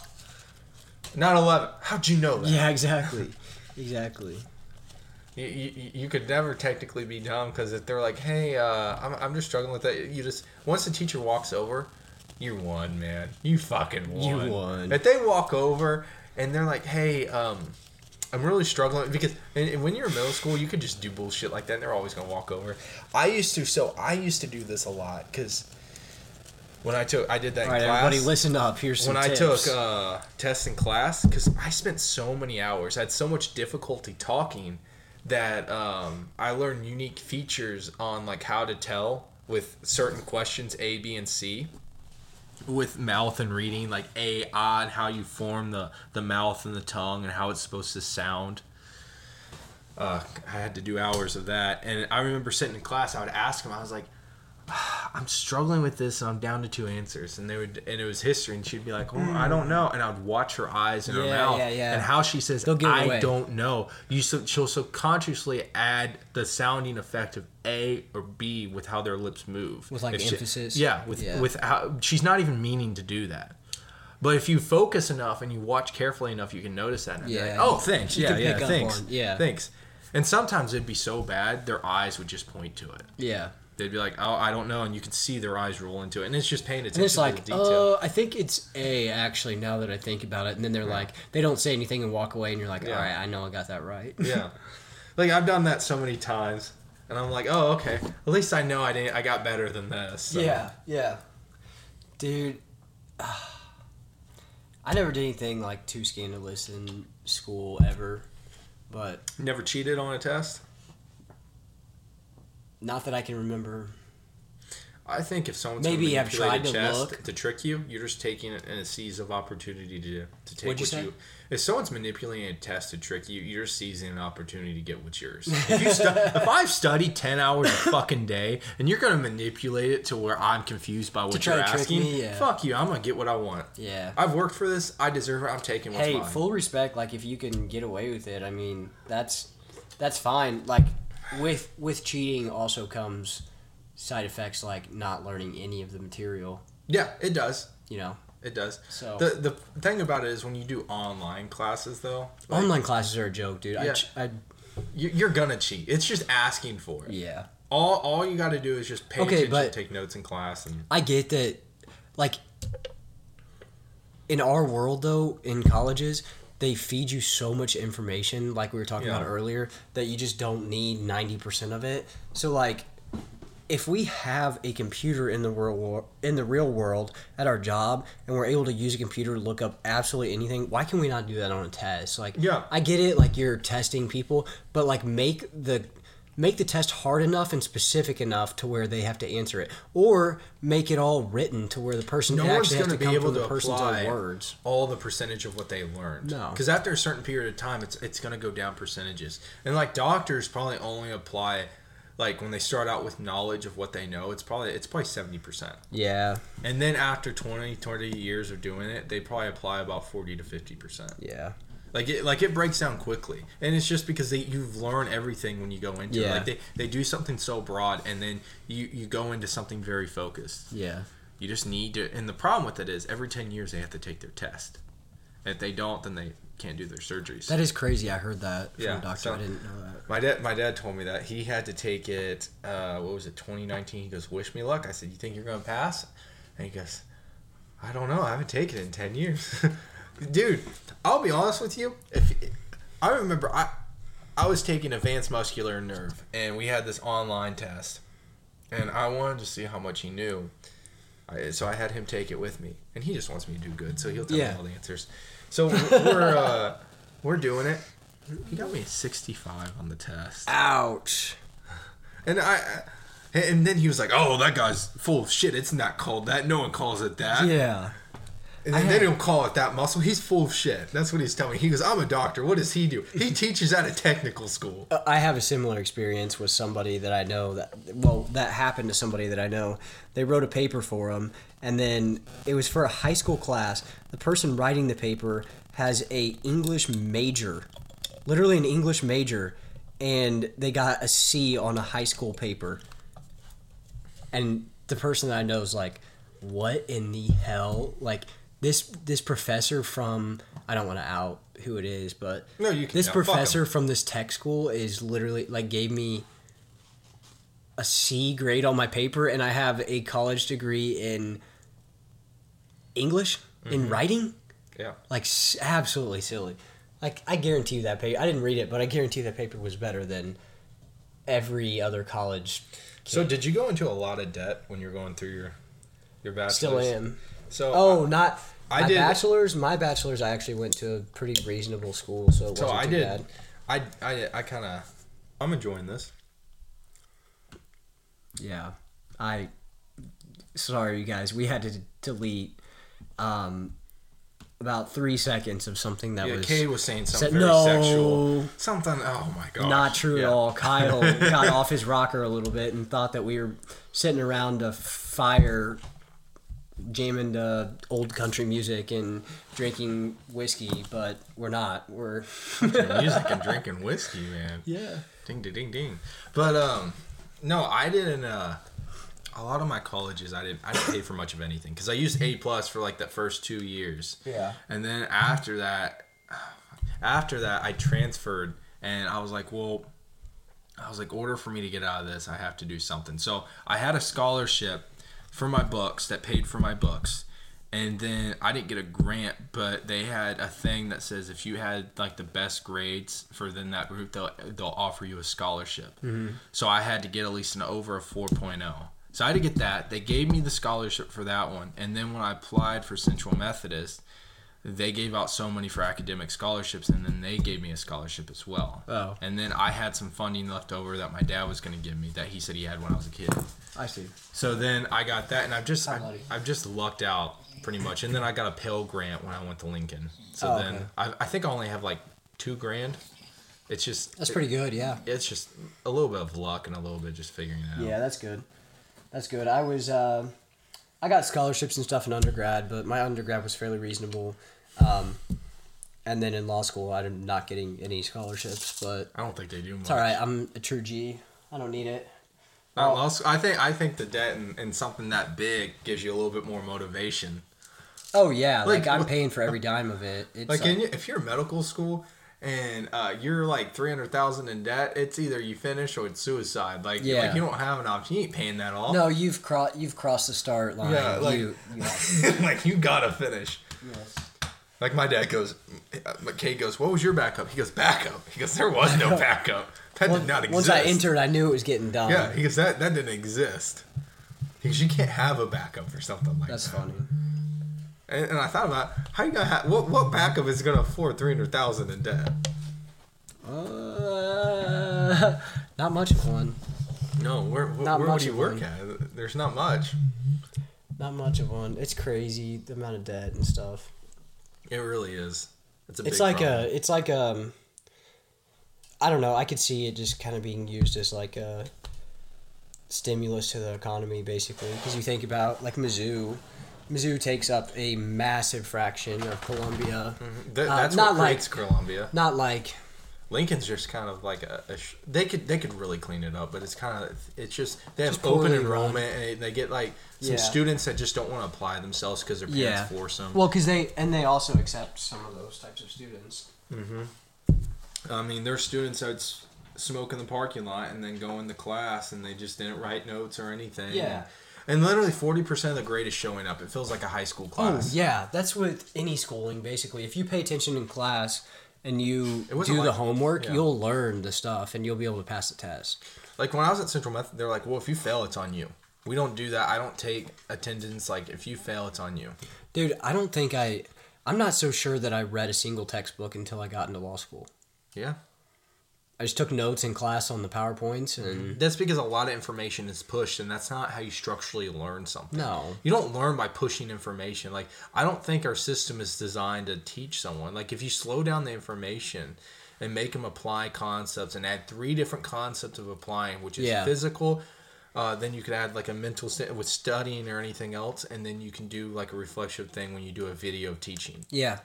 Not eleven. How'd you know that? yeah, exactly, exactly. You, you, you could never technically be dumb because if they're like, hey, uh, I'm, I'm just struggling with that. You just once the teacher walks over, you won, man. You fucking won. You won. If they walk over and they're like, hey, um, I'm really struggling because and, and when you're in middle school, you could just do bullshit like that. and They're always gonna walk over. I used to, so I used to do this a lot because when I took, I did that All in right, class everybody, listen up. Here's some when I took uh, tests in class, because I spent so many hours, I had so much difficulty talking that um, I learned unique features on like how to tell with certain questions A, B, and C. With mouth and reading, like A, ah, how you form the the mouth and the tongue and how it's supposed to sound. Uh, I had to do hours of that, and I remember sitting in class. I would ask him. I was like, [sighs] I'm struggling with this and I'm down to two answers. And they would and it was history and she'd be like, Well, I don't know. And I would watch her eyes and her Hmm. Mouth yeah, yeah. and how she says They'll give it I away. don't know. You so she'll subconsciously add the sounding effect of A or B with how their lips move. With, like, If she- emphasis? yeah, with Yeah. with how she's not even meaning to do that. But if you focus enough and you watch carefully enough, you can notice that. And be like, Yeah. oh, thanks. Yeah, yeah, thanks. yeah. Thanks. And sometimes it'd be so bad, their eyes would just point to it. yeah, They'd be like, "Oh, I don't know," and you can see their eyes roll into it, and it's just paying attention and it's to like, the detail. uh, I think it's A actually. Now that I think about it, and then they're like, they don't say anything and walk away, and you're like, Yeah. all right, I know I got that right. yeah, like I've done that so many times, and I'm like, "Oh, okay. At least I know I didn't. I got better than this." So. Yeah, yeah. Dude, [sighs] I never did anything like too scandalous in school ever, but Never cheated on a test. Not that I can remember. I think if someone's Maybe I've tried to test look. to trick you, you're just taking it in a seize of opportunity to to take What'd you what say? you. If someone's manipulating a test to trick you, you're seizing an opportunity to get what's yours. If you stu- [laughs] if I've studied ten hours a fucking day and you're gonna manipulate it to where I'm confused by what you're asking, me, yeah. fuck you. I'm gonna get what I want. Yeah. I've worked for this. I deserve it. I'm taking what's hey, mine. full respect. Like if you can get away with it, I mean that's that's fine. Like with with cheating also comes side effects like not learning any of the material. Yeah, it does. You know, It does. So- the the thing about it is when you do online classes though, like, online classes are a joke, dude. Yeah. I you, you're gonna cheat. It's just asking for it. yeah. All all you got to do is just pay Okay, attention, but- take notes in class, and I get that, like, in our world though, in colleges, they feed you so much information, like we were talking Yeah. about earlier, that you just don't need ninety percent of it. So like, if we have a computer in the world in the real world at our job, and we're able to use a computer to look up absolutely anything, why can we not do that on a test? Like, Yeah. I get it, like you're testing people, but like make the make the test hard enough and specific enough to where they have to answer it, or make it all written to where the person no one's actually has going to to be come able from to the person's apply own words. all the percentage of what they learned. No. because after a certain period of time, it's it's going to go down percentages. And like doctors probably only apply, like when they start out with knowledge of what they know, it's probably it's probably seventy percent. Yeah, And then after 20, 30 years of doing it, they probably apply about forty to fifty percent. yeah, Like it, like it breaks down quickly, and it's just because they you've learned everything when you go into it. Yeah. Like they, they do something so broad, and then you you go into something very focused. yeah. You just need to, and the problem with it is every ten years they have to take their test. And if they don't, then they can't do their surgeries. That is crazy. I heard that from Yeah, a doctor. so- I didn't know that. my dad, my dad told me that he had to take it. Uh, what was it, 2019? He goes, "Wish me luck." I said, "You think you're gonna pass?" And he goes, "I don't know. I haven't taken it in ten years." [laughs] Dude, I'll be honest with you. If I remember, I I was taking advanced muscular nerve, and we had this online test, and I wanted to see how much he knew. I, so I had him take it with me, and he just wants me to do good, so he'll tell Yeah. me all the answers. So we're uh, we're doing it. He got me a 65 on the test. Ouch. And I, I- and then he was like, "Oh, that guy's full of shit. It's not called that. No one calls it that. Yeah. And then they don't call it that muscle. He's full of shit. That's what he's telling me. He goes, "I'm a doctor. What does he do? He [laughs] teaches at a technical school." Uh, I have a similar experience with somebody that I know that well that happened to somebody that I know. They wrote a paper for him, and then it was for a high school class. The person writing the paper has a English major. Literally an English major and they got a C on a high school paper. And the person that I know is like, "What in the hell?" Like this this professor from I don't want to out who it is, but No, you can- This professor from this tech school is literally like gave me a C grade on my paper, and I have a college degree in English Mm-hmm. in writing. Yeah. Like absolutely silly. Like I guarantee you that paper. I didn't read it, but I guarantee that paper was better than every other college. So did you go into a lot of debt when you're going through your your bachelor's? Still am. So Oh, not. I my did- bachelor's. My bachelor's, I actually went to a pretty reasonable school, so it So I did. bad. I I I kind of I'm enjoying this. Yeah, I. Sorry, you guys. We had to delete um, about three seconds of something that Yeah, was Cade was saying something said- very no. sexual. Something. Oh my god. not true at all. [laughs] Kyle got off his rocker a little bit and thought that we were sitting around a fire, jamming to old country music and drinking whiskey, but we're not. We're Music and drinking whiskey, man. [laughs] yeah. Ding ding ding ding. But um, no, I didn't. Uh, a lot of my colleges, I didn't. I didn't pay for much of anything because I used A plus for like the first two years. Yeah. And then after that, after that, I transferred, and I was like, well, I was like, order for me to get out of this, I have to do something. So I had a scholarship for my books that paid for my books. And then I didn't get a grant, but they had a thing that says if you had like the best grades for then that group, they'll they'll offer you a scholarship. Mm-hmm. So I had to get at least an over a 4.0. So I had to get that. They gave me the scholarship for that one, and then when I applied for Central Methodist, they gave out so many for academic scholarships, and then they gave me a scholarship as well. Oh. And then I had some funding left over that my dad was going to give me that he said he had when I was a kid. I see. So then I got that, and I've just I've. I've just lucked out pretty much. And then I got a Pell grant when I went to Lincoln. So Oh, then okay. I, I think I only have like two grand. It's just That's pretty good. Yeah. It's just a little bit of luck and a little bit just figuring it out. Yeah, that's good. That's good. I was, uh, I got scholarships and stuff in undergrad, but my undergrad was fairly reasonable. Um, and then in law school, I'm not getting any scholarships, but I don't think they do much. it's all right. I'm a true G. I don't need it. Uh, law school- I think I think the debt and, and something that big gives you a little bit more motivation. Oh yeah, like, Like, I'm paying for every [laughs] dime of it. It's Like, like, in, if you're medical school and uh, you're like three hundred thousand in debt, it's either you finish or it's suicide. Like, Yeah. like you don't have an option. You ain't paying that off. no, you've crossed you've crossed the start line. Yeah, like- you, [laughs] you like you gotta finish. Like my dad goes, Cade goes, "What was your backup?" He goes, "Backup." He goes, "There was no [laughs] backup. That did not exist." Once I entered, I knew it was getting done. yeah, he goes, "That that didn't exist." Because "You can't have a backup for something like that's that." That's funny. And, and I thought about how you gonna have what what backup is gonna afford three hundred thousand in debt? Uh, not much of one. No, where where, Not where would you work one. at? There's not much. Not much of one. It's crazy the amount of debt and stuff. It really is. It's a It's like problem. a. It's like um. I don't know. I could see it just kind of being used as like a stimulus to the economy, basically, because you think about like Mizzou. Mizzou takes up a massive fraction of Columbia. Th- uh, that's not what like- Columbia. Not like Lincoln's just kind of like a, a sh- they could they could really clean it up, but it's kind of it's just they have Just open enrollment and they, get like some Yeah. students that just don't want to apply themselves because their parents Yeah. force them. well, because they and they also accept some of those types of students. Mm-hmm. I mean, there's students that smoke in the parking lot and then go into class and they just didn't write notes or anything. Yeah. And literally forty percent of the grade is showing up. It feels like a high school class. Oh, yeah, that's with any schooling basically. If you pay attention in class and you do the homework, yeah. you'll learn the stuff and you'll be able to pass the test. Like when I was at Central Method, they're like, "Well, if you fail, it's on you. We don't do that. I don't take attendance. Like if you fail, it's on you." Dude, I don't think I I'm not so sure that I read a single textbook until I got into law school. Yeah. I just took notes in class on the PowerPoints and That's because a lot of information is pushed, and that's not how you structurally learn something. no. You don't learn by pushing information. Like I don't think our system is designed to teach someone. Like if you slow down the information and make them apply concepts and add three different concepts of applying, which is Yeah. physical. Uh, then you could add like a mental state with studying or anything else, and then you can do like a reflexive thing when you do a video teaching. Yeah.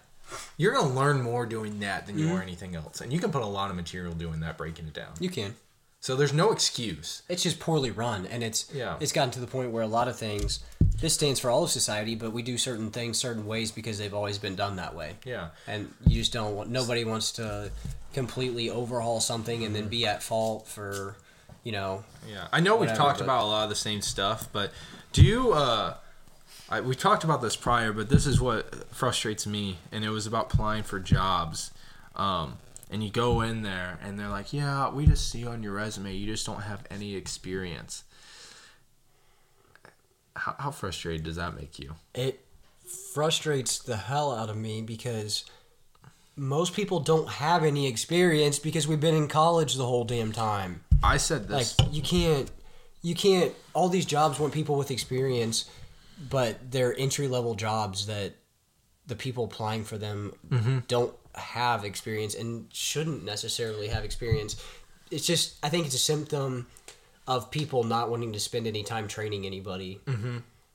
You're gonna learn more doing that than you Mm-hmm. are anything else, and you can put a lot of material doing that, breaking it down. You can. So there's no excuse. It's just poorly run and it's Yeah. it's gotten to the point where a lot of things this stands for all of society, but we do certain things certain ways because they've always been done that way. Yeah. and you just don't want nobody wants to completely overhaul something and then be at fault for you know Yeah, I know we've talked but- about a lot of the same stuff, but do you? Uh, I, we talked about this prior, but this is what frustrates me, and it was about applying for jobs. Um, and you go in there, and they're like, "Yeah, we just see on your resume you just don't have any experience." How, how frustrated does that make you? it frustrates the hell out of me because most people don't have any experience because we've been in college the whole damn time I said this. like this. you can't you can't all these jobs want people with experience but they're entry level jobs that the people applying for them Mm-hmm. don't have experience and shouldn't necessarily have experience it's just i think it's a symptom of people not wanting to spend any time training anybody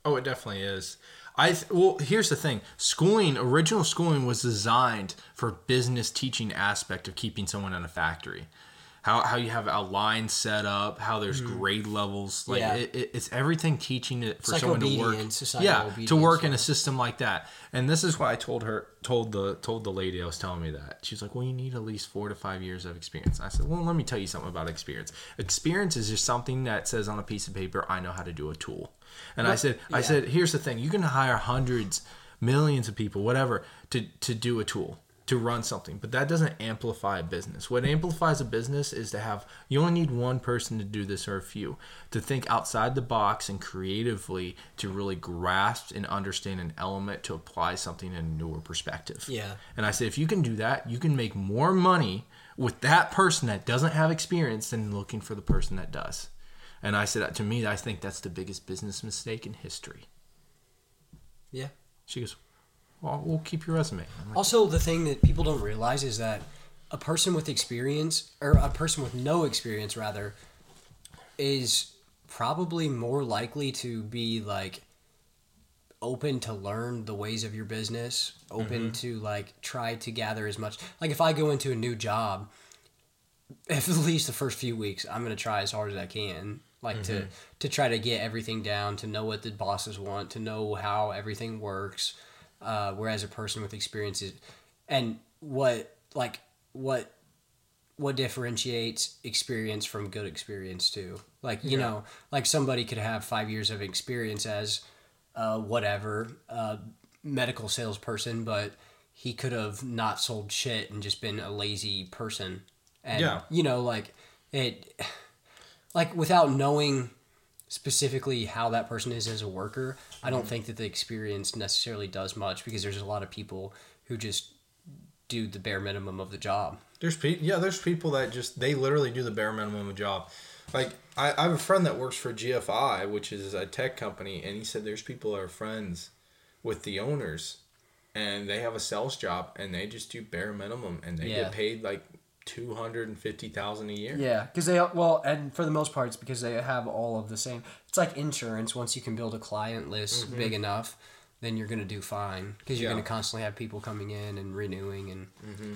Oh, it definitely is. I th- well, here's the thing: schooling, original schooling, was designed for business teaching aspect of keeping someone in a factory. How, how you have a line set up, how there's grade levels, like. Yeah. it, it, it's everything teaching it for like someone to work. Yeah, to work in a system like that. And this is why I told her, told the told the lady I was telling me that. She's like, "Well, you need at least four to five years of experience." I said, "Well, let me tell you something about experience. Experience is just something that says on a piece of paper, I know how to do a tool." And I said, "I said, here's the thing: you can hire hundreds, millions of people, whatever, to to do a tool." To run something, but that doesn't amplify a business. What amplifies a business is to have you only need one person to do this or a few to think outside the box and creatively to really grasp and understand an element to apply something in a newer perspective. Yeah. And I said, if you can do that, you can make more money with that person that doesn't have experience than looking for the person that does. And I said, to me, I think that's the biggest business mistake in history. yeah She goes, well, we'll keep your resume. Like, Also, the thing that people don't realize is that a person with experience, or a person with no experience, rather, is probably more likely to be like open to learn the ways of your business, open mm-hmm. to like try to gather as much. Like if I go into a new job, at [laughs] least the first few weeks, I'm gonna try as hard as I can, like to mm-hmm. to try to get everything down, to know what the bosses want, to know how everything works. Uh, whereas a person with experiences, and what like what what differentiates experience from good experience too. Like you know, like somebody could have five years of experience as uh, whatever uh, medical salesperson, but he could have not sold shit and just been a lazy person. And Yeah. you know, like it, like without knowing specifically how that person is as a worker, I don't think that the experience necessarily does much because there's a lot of people who just do the bare minimum of the job. There's people, yeah, there's people that just they literally do the bare minimum of the job. Like I, I have a friend that works for GFI, which is a tech company, and he said there's people that are friends with the owners, and they have a sales job, and they just do bare minimum, and they Yeah. get paid like two hundred and fifty thousand a year. Yeah, because they well, and for the most part, it's because they have all of the same. It's like insurance. Once you can build a client list mm-hmm. big enough, then you're gonna do fine because you're Yeah. gonna constantly have people coming in and renewing, and mm-hmm.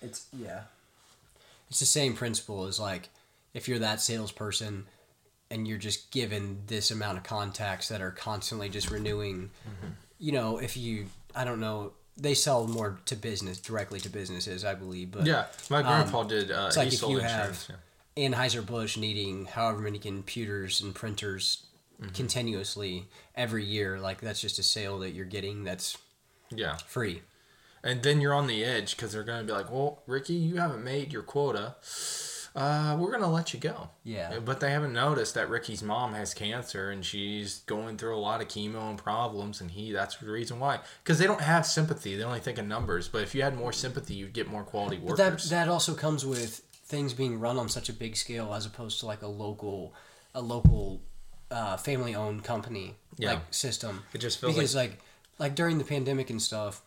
It's yeah. it's the same principle as like if you're that salesperson and you're just given this amount of contacts that are constantly just renewing. Mm-hmm. You know, if you, I don't know, they sell more to business directly to businesses, I believe, but Yeah, my grandpa did. Uh, it's like if you insurance. have Anheuser Busch needing however many computers and printers continuously every year, like that's just a sale that you're getting that's yeah. yeah. free. And then you're on the edge because they're going to be like, well, Ricky, you haven't made your quota. Uh, we're going to let you go. Yeah. But they haven't noticed that Ricky's mom has cancer and she's going through a lot of chemo and problems. And he, that's the reason why. Because they don't have sympathy. They only think of numbers. But if you had more sympathy, you'd get more quality But that that also comes with things being run on such a big scale as opposed to like a local a local uh, family owned company Yeah. like system. It just feels because like like during the pandemic and stuff,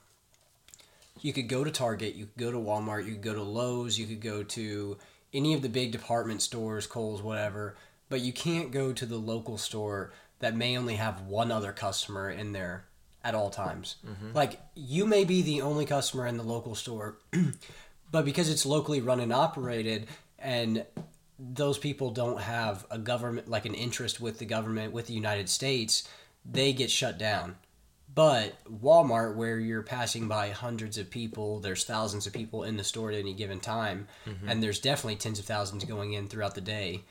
you could go to Target, you could go to Walmart, you could go to Lowe's, you could go to any of the big department stores, Kohl's, whatever, but you can't go to the local store that may only have one other customer in there at all times. Mm-hmm. Like you may be the only customer in the local store, [clears throat] but because it's locally run and operated and those people don't have a government like an interest with the government with the United States, they get shut down. But Walmart, where you're passing by hundreds of people, there's thousands of people in the store at any given time, mm-hmm. and there's definitely tens of thousands going in throughout the day.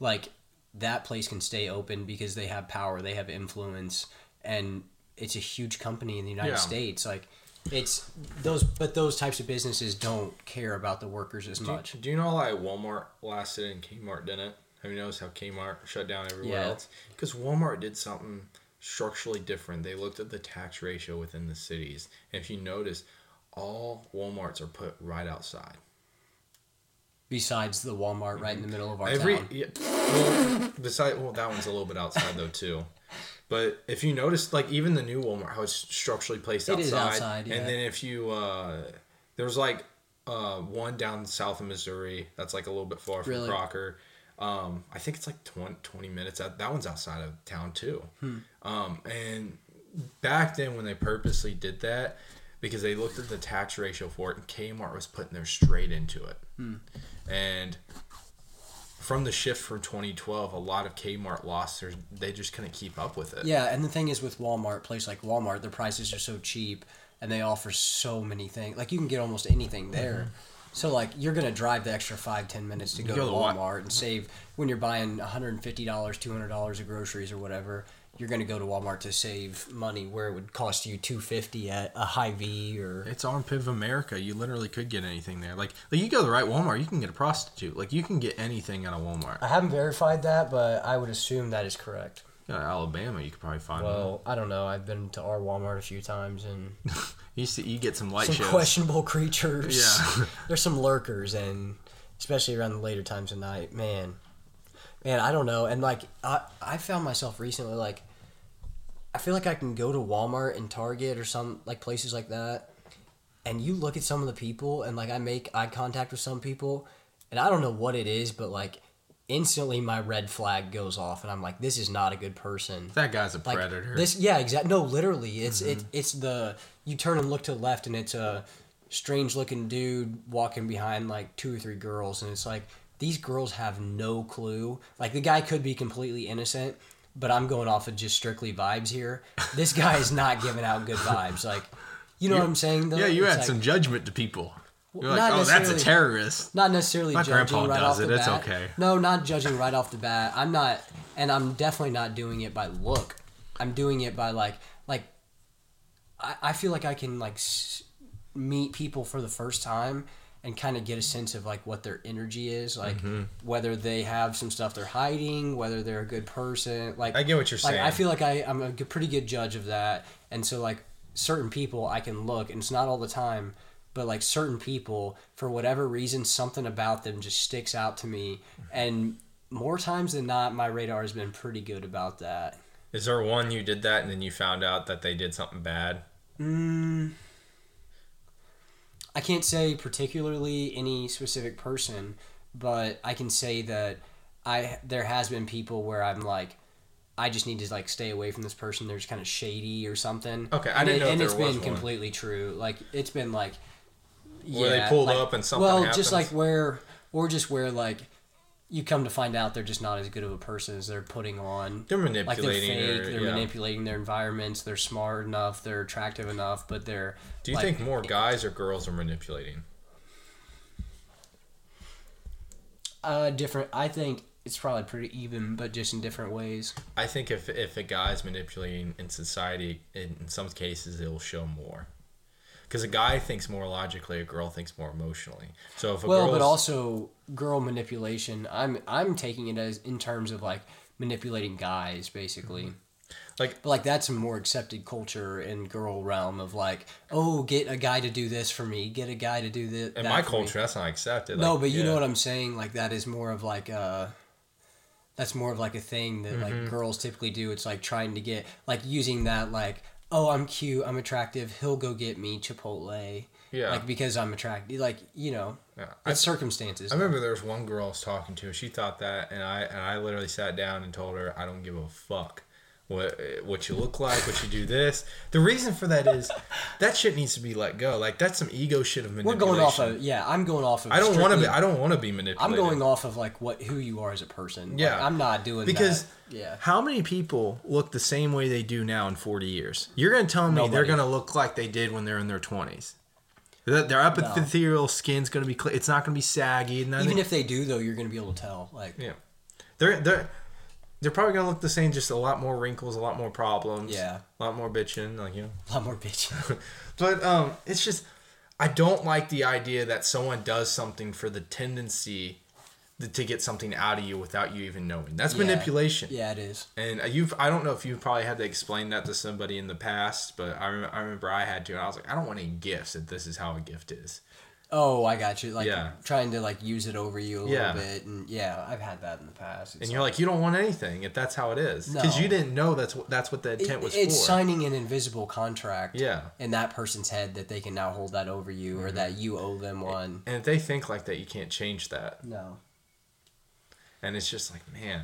Like that place can stay open because they have power, they have influence, and it's a huge company in the United Yeah. States. Like it's those, but those types of businesses don't care about the workers as do, much. do you know why Walmart lasted and Kmart didn't? Have you noticed how Kmart shut down everywhere Yeah. else? Because Walmart did something structurally different. They looked at the tax ratio within the cities. And if you notice, all Walmarts are put right outside. Besides the Walmart right in the middle of our Every town. yeah, well, beside well, that one's a little bit outside though too. But if you notice, like even the new Walmart, how it's structurally placed It outside, is outside, yeah. and then if you uh, there's like uh, one down south of Missouri that's like a little bit far from Really? Crocker. Um, I think it's like 20, 20 minutes. Out, that one's outside of town too. Hmm. Um, and back then when they purposely did that, because they looked at the tax ratio for it, and Kmart was putting their straight into it. Hmm. And from the shift from 2012, a lot of Kmart lost their. They just couldn't keep up with it. Yeah, and the thing is with Walmart, place like Walmart, their prices are so cheap and they offer so many things. Like you can get almost anything there. So like you're gonna drive the extra five ten minutes to go, go to to Wa- Walmart and mm-hmm. save when you're buying 150 dollars, 200 dollars of groceries or whatever. You're gonna go to Walmart to save money where it would cost you 250 at a Hy-Vee or It's armpit of America. You literally could get anything there. Like, like you go to the right Walmart, you can get a prostitute. Like you can get anything at a Walmart. I haven't verified that, but I would assume that is correct. Yeah, Alabama, you could probably find one. Well, I don't know. I've been to our Walmart a few times and [laughs] You see, you get some light some shows. questionable creatures. Yeah. [laughs] There's some lurkers, and especially around the later times of night, man. Man, I don't know. And like, I I found myself recently like, I feel like I can go to Walmart and Target or some like places like that, and you look at some of the people, and like I make eye contact with some people, and I don't know what it is, but like instantly my red flag goes off, and I'm like, this is not a good person That guy's a like predator. this yeah exactly no literally it's it Mm-hmm. it's the you turn and look to the left and it's a strange looking dude walking behind like two or three girls, and it's like these girls have no clue. Like the guy could be completely innocent, but I'm going off of just strictly vibes here. This guy is not giving out good vibes. Like, you know what I'm saying? Though? Yeah, you It's had like- some judgment to people. You're like, oh, that's a terrorist. Not necessarily My judging grandpa right does off it, the it's bat. okay. No, not judging right off the bat. I'm not, and I'm definitely not doing it by look. I'm doing it by like, like, I, I feel like I can like s- meet people for the first time and kind of get a sense of like what their energy is, like Mm-hmm. whether they have some stuff they're hiding, whether they're a good person. Like I get what you're like, saying. I feel like I, I'm a good, pretty good judge of that, and so like certain people I can look, and it's not all the time, but like certain people for whatever reason, something about them just sticks out to me, and more times than not, my radar has been pretty good about that. Is there one you did that and then you found out that they did something bad? Mm, I can't say particularly any specific person, but I can say that I there has been people where I'm like, I just need to like stay away from this person. They're just kind of shady or something. Okay, I And didn't it- know and it's been one. completely true. Like it's been like, yeah, Where they pulled like- up and something Well, happens? just like where, or just where like. You come to find out they're just not as good of a person as they're putting on They're manipulating. like they're fake, or- they're yeah. manipulating their environments, they're smart enough, they're attractive enough, but they're Do you like, think more guys or girls are manipulating? uh different I think it's probably pretty even, but just in different ways. I think if if a guy's manipulating in society, in, in some cases it'll show more. Because a guy thinks more logically, a girl thinks more emotionally. So if a Well, but also girl manipulation. I'm I'm taking it as in terms of like manipulating guys basically. like But like that's a more accepted culture in girl realm of like, oh, get a guy to do this for me, get a guy to do this. in my culture, that's not accepted. no, Like, but you yeah. know what I'm saying. Like that is more of like a. That's more of like a thing that Mm-hmm. like girls typically do. It's like trying to get like using that like, oh, I'm cute, I'm attractive. He'll go get me Chipotle. Yeah. Like because I'm attractive. Like you know, Yeah. I, it's circumstances. I remember there was one girl I was talking to. She thought that, and I and I literally sat down and told her I don't give a fuck what what you look like, what you do this. The reason for that is [laughs] that shit needs to be let go. Like that's some ego shit of manipulation. We're manipulation. going off of yeah. I'm going off of. I don't want to be. I don't want to be manipulated. I'm going off of like what who you are as a person. Like, Yeah. I'm not doing because that. yeah. how many people look the same way they do now in 40 years? You're gonna tell me they're Nobody. gonna look like they did when they're in their 20s. That their epithelial skin's gonna be. Cl- it's not gonna be saggy. None Even if they do though, you're gonna be able to tell. Like Yeah. They're they're they're probably gonna look the same, just a lot more wrinkles, a lot more problems. Yeah. A lot more bitching, like you know. a lot more bitching. [laughs] But um it's just I don't like the idea that someone does something for the tendency to get something out of you without you even knowing. That's Yeah. manipulation. yeah, it is. And you've I don't know if you've probably had to explain that to somebody in the past, but I, rem- I remember I had to, and I was like, I don't want any gifts if this is how a gift is. Oh, I got you. Like Yeah. trying to like use it over you a Yeah. little bit, and yeah, I've had that in the past. It's And you're like, you don't want anything if that's how it is, because No. you didn't know that's what that's what the It- intent was it's for. signing an invisible contract. Yeah. Mm-hmm. In that person's head that they can now hold that over you, or that you owe them one. And if they think like that, you can't change that. No. And it's just like, man,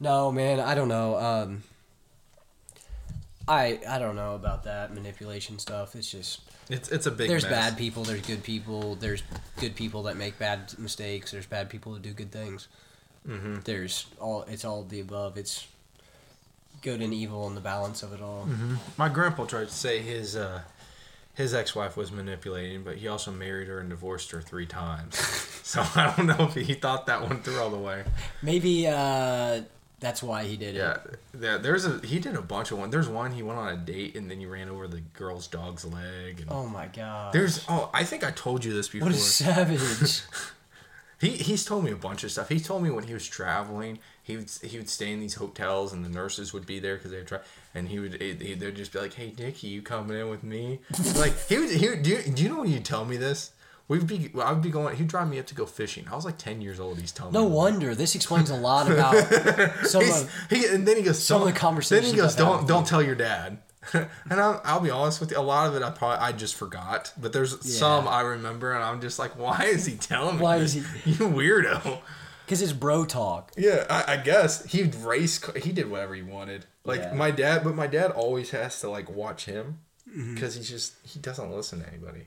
No, man, I don't know. Um, I I don't know about that manipulation stuff. It's just it's it's a big. there's mess. bad people, there's good people, there's good people that make bad mistakes, there's bad people that do good things. Mhm. There's all it's all the above. It's good and evil and the balance of it all. Mm-hmm. My grandpa tried to say his uh, his ex wife was manipulating, but he also married her and divorced her three times. [laughs] so I don't know if he thought that one through all the way. Maybe uh, that's why he did it. Yeah, yeah. There's a he did a bunch of one. There's one he went on a date and then he ran over the girl's dog's leg. And Oh my god. There's oh I think I told you this before. what a savage. [laughs] He he's told me a bunch of stuff. He told me when he was traveling, he would he would stay in these hotels and the nurses would be there because they would try, and he would he, they'd just be like, "Hey, Nicky, you coming in with me?" [laughs] like he would he would, do do you know when you tell me this? We'd be I would be going. He'd drive me up to go fishing. I was like ten years old. He's telling no me. No wonder. This explains a lot [laughs] about some of he, and then he goes, some of the conversations Then he goes, "Don't don't tell your dad." [laughs] and I'll, I'll be honest with you, a lot of it I probably I just forgot, but there's some I remember, and I'm just like, why is he telling me? Why this? is he? [laughs] you weirdo? because it's bro talk. Yeah, I, I guess he'd race. He did whatever he wanted. Like Yeah. my dad, but my dad always has to like watch him mm-hmm. because he's just he doesn't listen to anybody.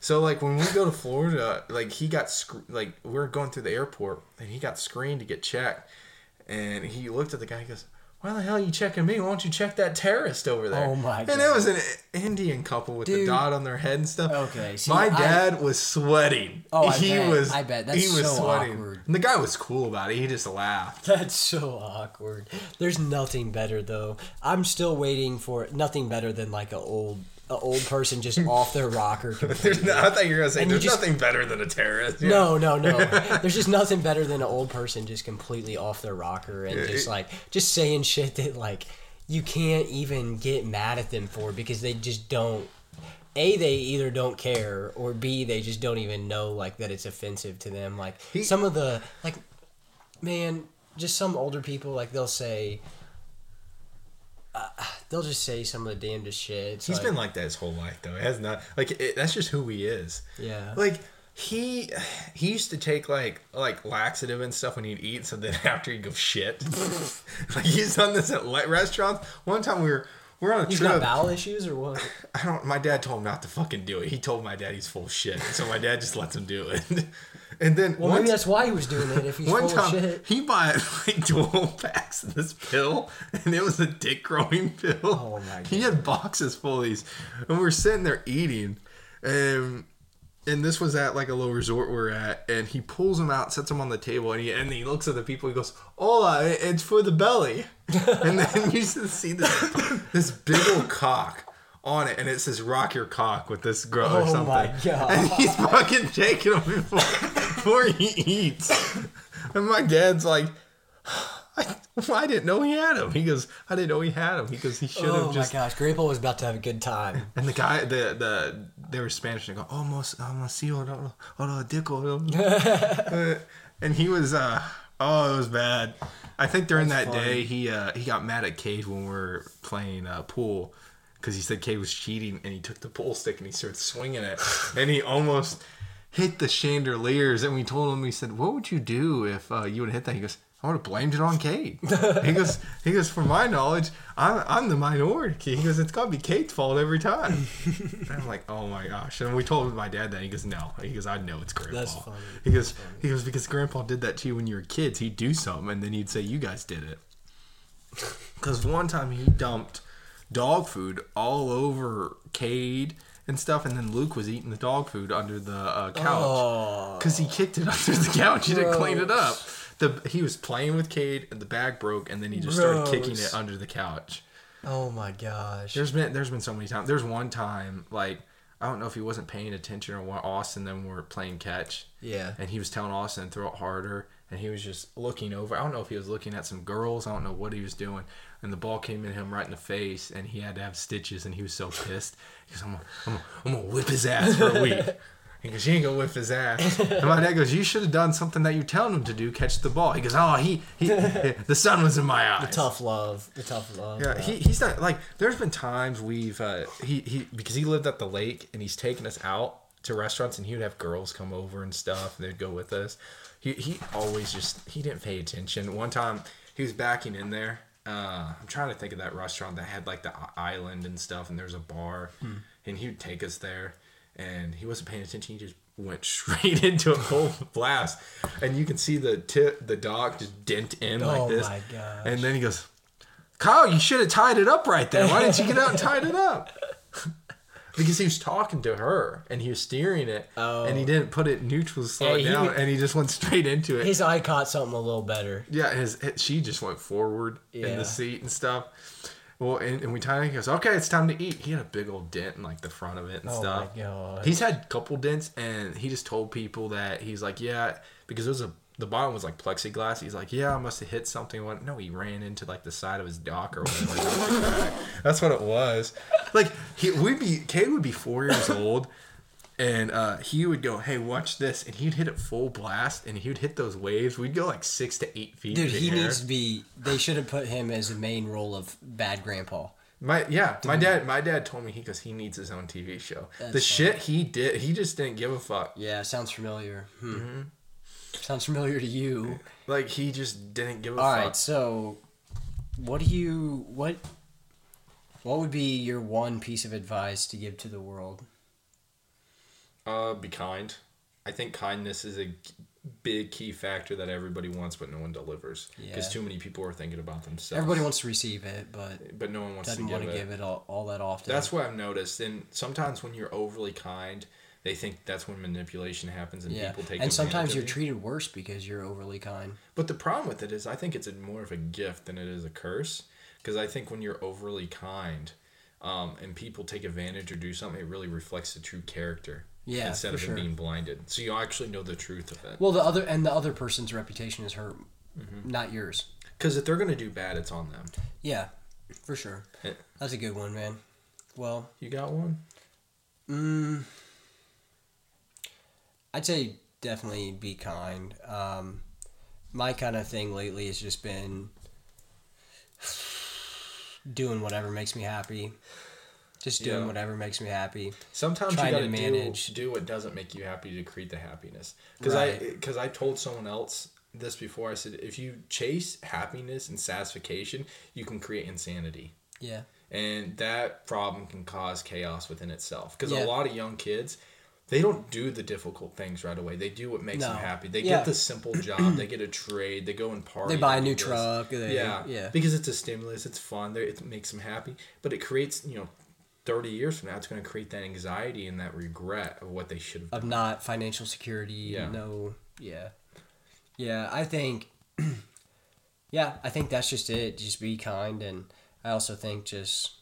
So like when we go to Florida, like he got sc- like we we're going through the airport and he got screened to get checked, and he looked at the guy. He goes, "Why the hell are you checking me? Why don't you check that terrorist over there?" Oh, my god. And it was an Indian couple with the dot on their head and stuff. Okay, see, my I- dad was sweating. Oh, I he bet. was. I bet. That's he was so sweating. awkward. And the guy was cool about it. He just laughed. That's so awkward. There's nothing better though. I'm still waiting for nothing better than like a old a old person just [laughs] off their rocker. There's no, I thought you were gonna say And there's just- nothing better than a terrorist. Yeah. No, no, no. [laughs] There's just nothing better than an old person just completely off their rocker and Yeah, just it- like just saying shit that like you can't even get mad at them for because they just don't. A, they either don't care, or B, they just don't even know like that it's offensive to them. Like He- some of the like, man, just some older people like they'll say. Uh, they'll just say some of the damnedest shit. It's He's like- been like that his whole life though. It has not like it, that's just who he is. yeah. Like he he used to take like like laxative and stuff when he'd eat, so then [laughs] after he'd go shit. [laughs] like he's done this at restaurants. One time we were we're on a He's trip. got bowel issues or what? [laughs] I don't. My dad told him not to fucking do it. He told my dad he's full of shit, so my dad just lets him do it. And then Well, maybe that's why he was doing it. If he's [laughs] one full time of shit. he bought [laughs] like twelve packs of this pill, and it was a dick growing [laughs] pill. Oh, my He had boxes full of these, and we were sitting there eating, and and this was at like a little resort we're at, and he pulls them out, sets them on the table, and he and he looks at the people. He goes, "Hola, it's for the belly," and then you just see this this big old cock. On it, and it says "Rock your cock" with this girl or Oh something. my God. And he's fucking taking them before, before he eats. And my dad's like, I, I didn't know he had him. He goes, I didn't know he had him. He goes, he should have Oh just. my gosh, Grandpa was about to have a good time. And the guy, the the they were Spanish and they go, almost, almost see what [laughs] And he was, uh, oh, it was bad. I think during That's that funny. day, he uh, he got mad at Cade when we were playing uh, pool because he said Cade was cheating and he took the pool stick and he started swinging it and he almost hit the chandeliers. And we told him, we said, what would you do if uh, you would hit that? He goes, I would have blamed it on Cade." [laughs] he goes, he goes, from my knowledge, I'm, I'm the minority. He goes, it's got to be Cade's fault every time. and [laughs] I'm like, oh my gosh. And we told my dad that. He goes, no. He goes, I know it's Grandpa. That's funny. He goes, he goes, because Grandpa did that to you when you were kids. He'd do something and then he'd say, you guys did it. Because one time he dumped dog food all over Cade and stuff, and then Luke was eating the dog food under the uh, couch Oh, because he kicked it [laughs] under the couch. He didn't clean it up. The he was playing with Cade, and the bag broke, and then he just started kicking it under the couch. oh my gosh. There's been there's been so many times. There's one time like I don't know if he wasn't paying attention or what Austin then were playing catch. Yeah. And he was telling Austin to throw it harder, and he was just looking over. I don't know if he was looking at some girls. I don't know what he was doing. And the ball came in him right in the face, and he had to have stitches, and he was so pissed. He goes, "I'm gonna, I'm gonna, I'm gonna whip his ass for a week." [laughs] He goes, "You ain't gonna whip his ass." And my dad goes, "You should have done something that you're telling him to do, catch the ball." He goes, "Oh, he, he, [laughs] the sun was in my eyes." The tough love. The tough love. Yeah, he, he's not like. There's been times we've uh, he he because he lived at the lake and he's taken us out to restaurants and he would have girls come over and stuff and they'd go with us. He he always just he didn't pay attention. One time he was backing in there. Uh, I'm trying to think of that restaurant that had like the island and stuff and there's a bar and he would take us there and he wasn't paying attention. He just went [laughs] straight into a full blast and you can see the tip the dock just dent in like Oh this. my gosh. And then he goes, Kyle, you should have tied it up right there. Why didn't you get out and tied it up? [laughs] because he was talking to her and he was steering it Oh. and he oh. didn't put it neutral to slow Yeah, it down and he just went straight into it. His eye caught something a little better. yeah, his, she just went forward in the seat and stuff. Well, and, and we tied it. He goes, okay, it's time to eat. He had a big old dent in like the front of it and oh stuff. Oh stuff. my god. He's had a couple dents, and he just told people that he's like, yeah, because it was a the bottom was like plexiglass. He's like, yeah, I must have hit something. What? No, he ran into like the side of his dock or whatever. [laughs] That's what it was. Like he, we'd be, Cade would be four years old, and uh, he would go, hey, watch this, and he'd hit it full blast, and he would hit those waves. We'd go like six to eight feet. Dude, he air. needs to be. They should have put him as the main role of bad grandpa. My yeah, my dad my dad told me he because he needs his own TV show. That's the shit he did, he just didn't give a fuck. Yeah, sounds familiar. Hmm. Mm-hmm. Sounds familiar to you. Like he just didn't give a All fuck. right, so what do you what What would be your one piece of advice to give to the world? Uh, be kind. I think kindness is a big key factor that everybody wants, but no one delivers. Because Yeah. too many people are thinking about themselves. Everybody wants to receive it, but but no one wants doesn't to want give to it. give it all, all that often. That's what I've noticed. And sometimes when you're overly kind, they think that's when manipulation happens and yeah. people take. Advantage. And sometimes you're treated worse because you're overly kind. But the problem with it is, I think it's a, more of a gift than it is a curse. Because I think when you're overly kind, um, and people take advantage or do something, it really reflects the true character. Yeah, Instead of sure. being blinded, so you actually know the truth of it. Well, the other and the other person's reputation is hurt, Mm-hmm. not yours. Because if they're gonna do bad, it's on them. Yeah, for sure. Yeah. That's a good one, man. Well, You got one? mm, I'd say definitely be kind. Um, my kind of thing lately has just been [sighs] doing whatever makes me happy. Just doing Yeah. whatever makes me happy. Sometimes Trying you to gotta manage. do, do what doesn't make you happy to create the happiness. Because Right. I because I told someone else this before. I said if you chase happiness and satisfaction, you can create insanity. Yeah. and that problem can cause chaos within itself because Yeah. a lot of young kids they don't do the difficult things right away they do what makes them happy they Yeah. get the simple [clears throat] job they get a trade they go and party They buy a new this. truck. They, yeah Yeah. because it's a stimulus it's fun it makes them happy but it creates you know 30 years from now it's going to create that anxiety and that regret of what they should have Of done not financial security. Yeah. No. Yeah. Yeah. I think. [clears throat] yeah, I think that's just it. Just be kind, and I also think just,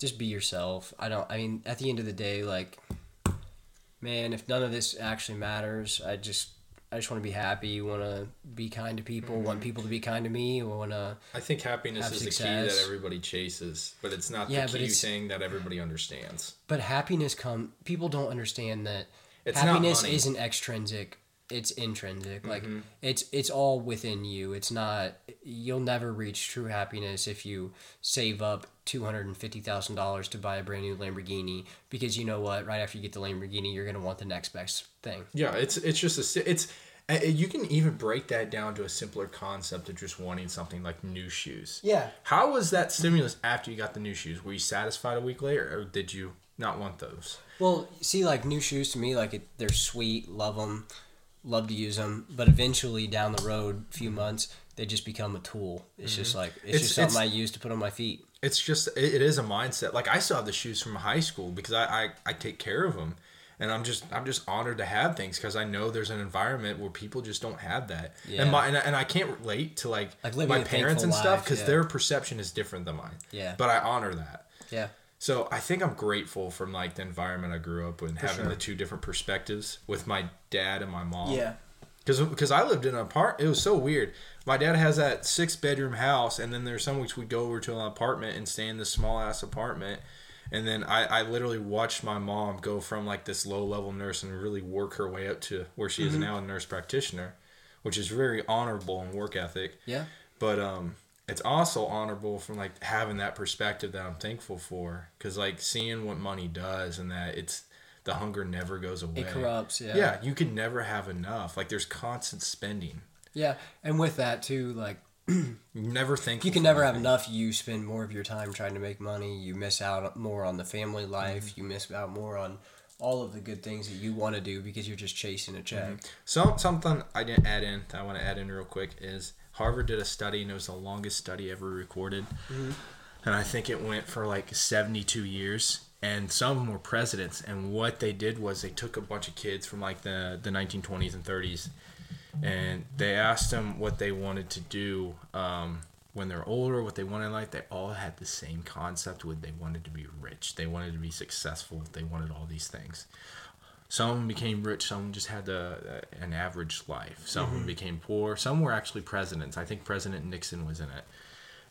just be yourself. I don't. I mean, at the end of the day, like, man, if none of this actually matters, I just. I just want to be happy. Want to be kind to people. Want Mm-hmm. people to be kind to me. Want to. i think happiness is the key that everybody chases but it's not Yeah, the key thing that everybody understands But happiness come. People don't understand that It's happiness isn't extrinsic. It's intrinsic. Like Mm-hmm. it's it's all within you. It's not. You'll never reach true happiness if you save up two hundred and fifty thousand dollars to buy a brand new Lamborghini because you know what? Right after you get the Lamborghini, you're gonna want the next best thing. Yeah, it's it's just a it's you can even break that down to a simpler concept of just wanting something like new shoes. Yeah. How was that stimulus after you got the new shoes? Were you satisfied a week later, or did you not want those? Well, see, like new shoes to me, like it, they're sweet, love them, love to use them. But eventually, down the road, few months, they just become a tool. It's just like it's, Mm-hmm. It's- just something it's- I use to put on my feet. It's just it, it is a mindset. Like I still have the shoes from high school because I I, I take care of them. And I'm just I'm just honored to have things because I know there's an environment where people just don't have that, Yeah. and my and I, and I can't relate to like, Like my parents and stuff because yeah. their perception is different than mine. Yeah. but I honor that. Yeah. So I think I'm grateful from like the environment I grew up with, having sure. the two different perspectives with my dad and my mom. Yeah. Because because I lived in an apart, it was so weird. My dad has that six bedroom house, and then there's some weeks we'd go over to an apartment and stay in this small ass apartment. And then I, I literally watched my mom go from like this low level nurse and really work her way up to where she is now a nurse practitioner, which is very honorable and work ethic Yeah. but um it's also honorable from like having that perspective that i'm thankful for because like seeing what money does and that it's the hunger never goes away It corrupts. Yeah. yeah you can never have enough like there's constant spending Yeah. And with that too, like [clears throat] you never think you can never have enough. You spend more of your time trying to make money. You miss out more on the family life. Mm-hmm. You miss out more on all of the good things that you want to do because you're just chasing a check. so something i didn't add in that i want to add in real quick is harvard did a study and it was the longest study ever recorded. And i think it went for like 72 years and some of them were presidents. And what they did was they took a bunch of kids from like the, the 1920s and 30s and they asked them what they wanted to do um, when they're older what they wanted in life. They all had the same concept with they wanted to be rich they wanted to be successful they wanted all these things some became rich some just had a, an average life. Some Mm-hmm. became poor. Some were actually presidents. I think president nixon was in it.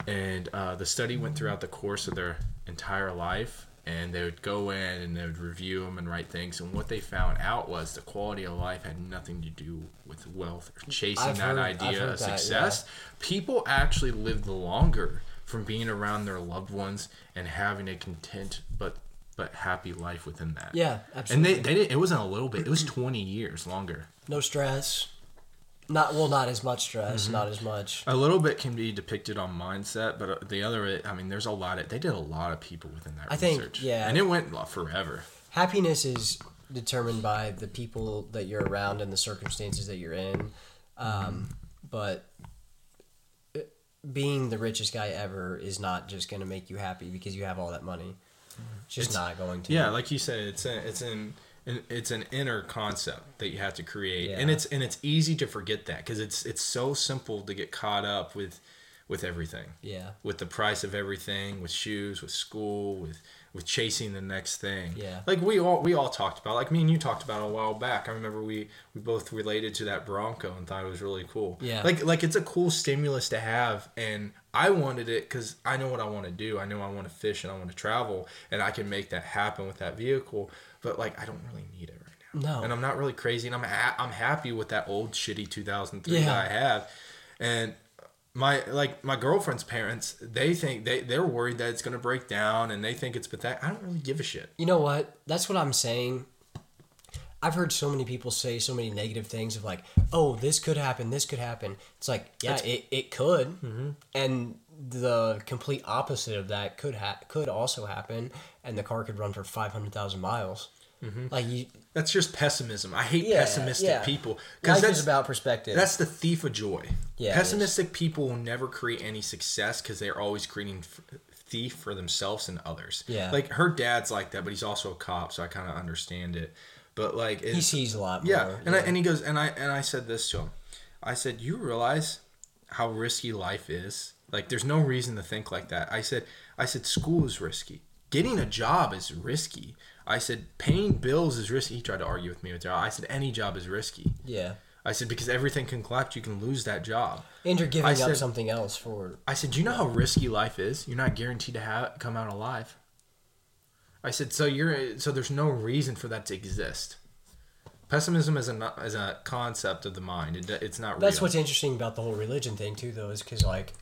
And uh, the study went throughout the course of their entire life and they would go in and they would review them and write things. And what they found out was the quality of life had nothing to do with wealth or chasing I've that heard- idea of that, success. People actually lived longer from being around their loved ones and having a content but but happy life within that Yeah, absolutely. and they, they didn't, it wasn't a little bit it was [clears throat] 20 years longer no stress. Not well, not as much stress, Mm-hmm. not as much. A little bit can be depicted on mindset, but uh, the other, I mean, there's a lot of they did a lot of people within that I think, research. yeah. and it went forever. Happiness is determined by the people that you're around and the circumstances that you're in. Um, but being the richest guy ever is not just going to make you happy because you have all that money. Just It's- not going to. Yeah, like you said, it's a, it's an an- it's an inner concept that you have to create, and it's and it's easy to forget that because it's it's so simple to get caught up with with everything, Yeah. with the price of everything, with shoes, with school, with with chasing the next thing. Yeah. like we all we all talked about, like me and you talked about a while back. I remember we we both related to that Bronco and thought it was really cool. Yeah. like like it's a cool stimulus to have, and I wanted it because I know what I want to do. I know I want to fish and I want to travel, and I can make that happen with that vehicle. But like, I don't really need it right now. No. and I'm not really crazy, and I'm ha- I'm happy with that old shitty 2003 Yeah. that I have, and my like my girlfriend's parents they think they they're worried that it's gonna break down and they think it's pathetic. I don't really give a shit. You know what? That's what I'm saying. I've heard so many people say so many negative things of like, oh, this could happen, this could happen. It's like, yeah, it, it could. Mm-hmm. And the complete opposite of that could ha- could also happen, and the car could run for 500,000 miles. Like, you, That's just pessimism. I hate Yeah, pessimistic yeah. people because that's about perspective. That's the thief of joy. Yeah, Pessimistic people will never create any success because they're always creating f- thief for themselves and others. Yeah. Like her dad's like that, but he's also a cop, so I kind of understand it. But like, he sees a lot yeah, more. and I, and he goes, and I and I said this to him. I said, you realize how risky life is. Like, there's no reason to think like that. I said, I said, school is risky. Getting a job is risky. I said, paying bills is risky. He tried to argue with me with job. I said, any job is risky. yeah. I said because everything can collapse, you can lose that job. And you're giving I up said- something else for. I said, do you know how risky life is? You're not guaranteed to have come out alive. I said, so you're so there's no reason for that to exist. Pessimism is a is a concept of the mind. It, it's not real. That's what's interesting about the whole religion thing, too, though, is because, like,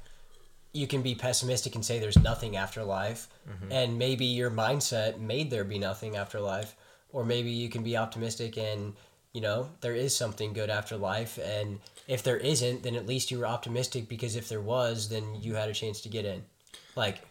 you can be pessimistic and say there's nothing after life, Mm-hmm. and maybe your mindset made there be nothing after life, or maybe you can be optimistic and you know there is something good after life, and if there isn't, then at least you were optimistic because if there was, then you had a chance to get in. Like,